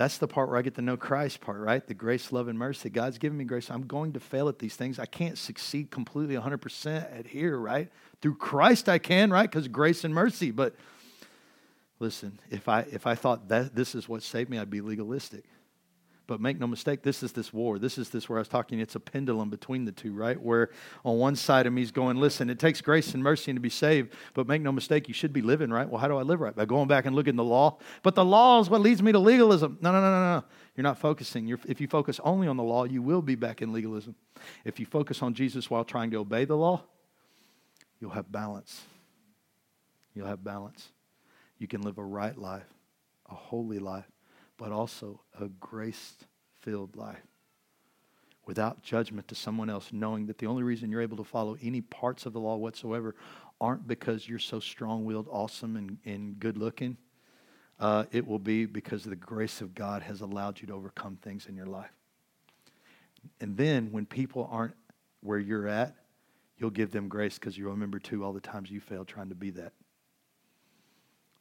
That's the part where I get to know Christ part, right? The grace, love, and mercy. God's given me grace. I'm going to fail at these things. I can't succeed completely 100% at here, right? Through Christ I can, right? Because grace and mercy. But Listen, if I, if I thought that this is what saved me, I'd be legalistic. But make no mistake, this is this war. This is this where I was talking. It's a pendulum between the two, right? Where on one side of me is going, listen, it takes grace and mercy to be saved, but make no mistake, you should be living right. Well, how do I live right? By going back and looking the law. But the law is what leads me to legalism. No, no, no, no, no. You're not focusing. You're, if you focus only on the law, you will be back in legalism. If you focus on Jesus while trying to obey the law, you'll have balance. You'll have balance you can live a right life, a holy life, but also a grace filled life without judgment to someone else, knowing that the only reason you're able to follow any parts of the law whatsoever aren't because you're so strong willed, awesome, and, and good looking. Uh, it will be because the grace of God has allowed you to overcome things in your life. And then when people aren't where you're at, you'll give them grace because you remember too all the times you failed trying to be that.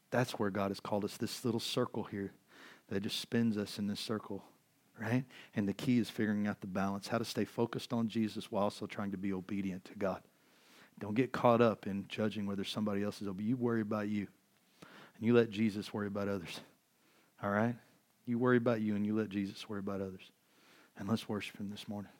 That's where God has called us, this little circle here that just spins us in this circle, right? And the key is figuring out the balance, how to stay focused on Jesus while also trying to be obedient to God. Don't get caught up in judging whether somebody else is obedient. You worry about you, and you let Jesus worry about others. All right? You worry about you, and you let Jesus worry about others. And let's worship Him this morning.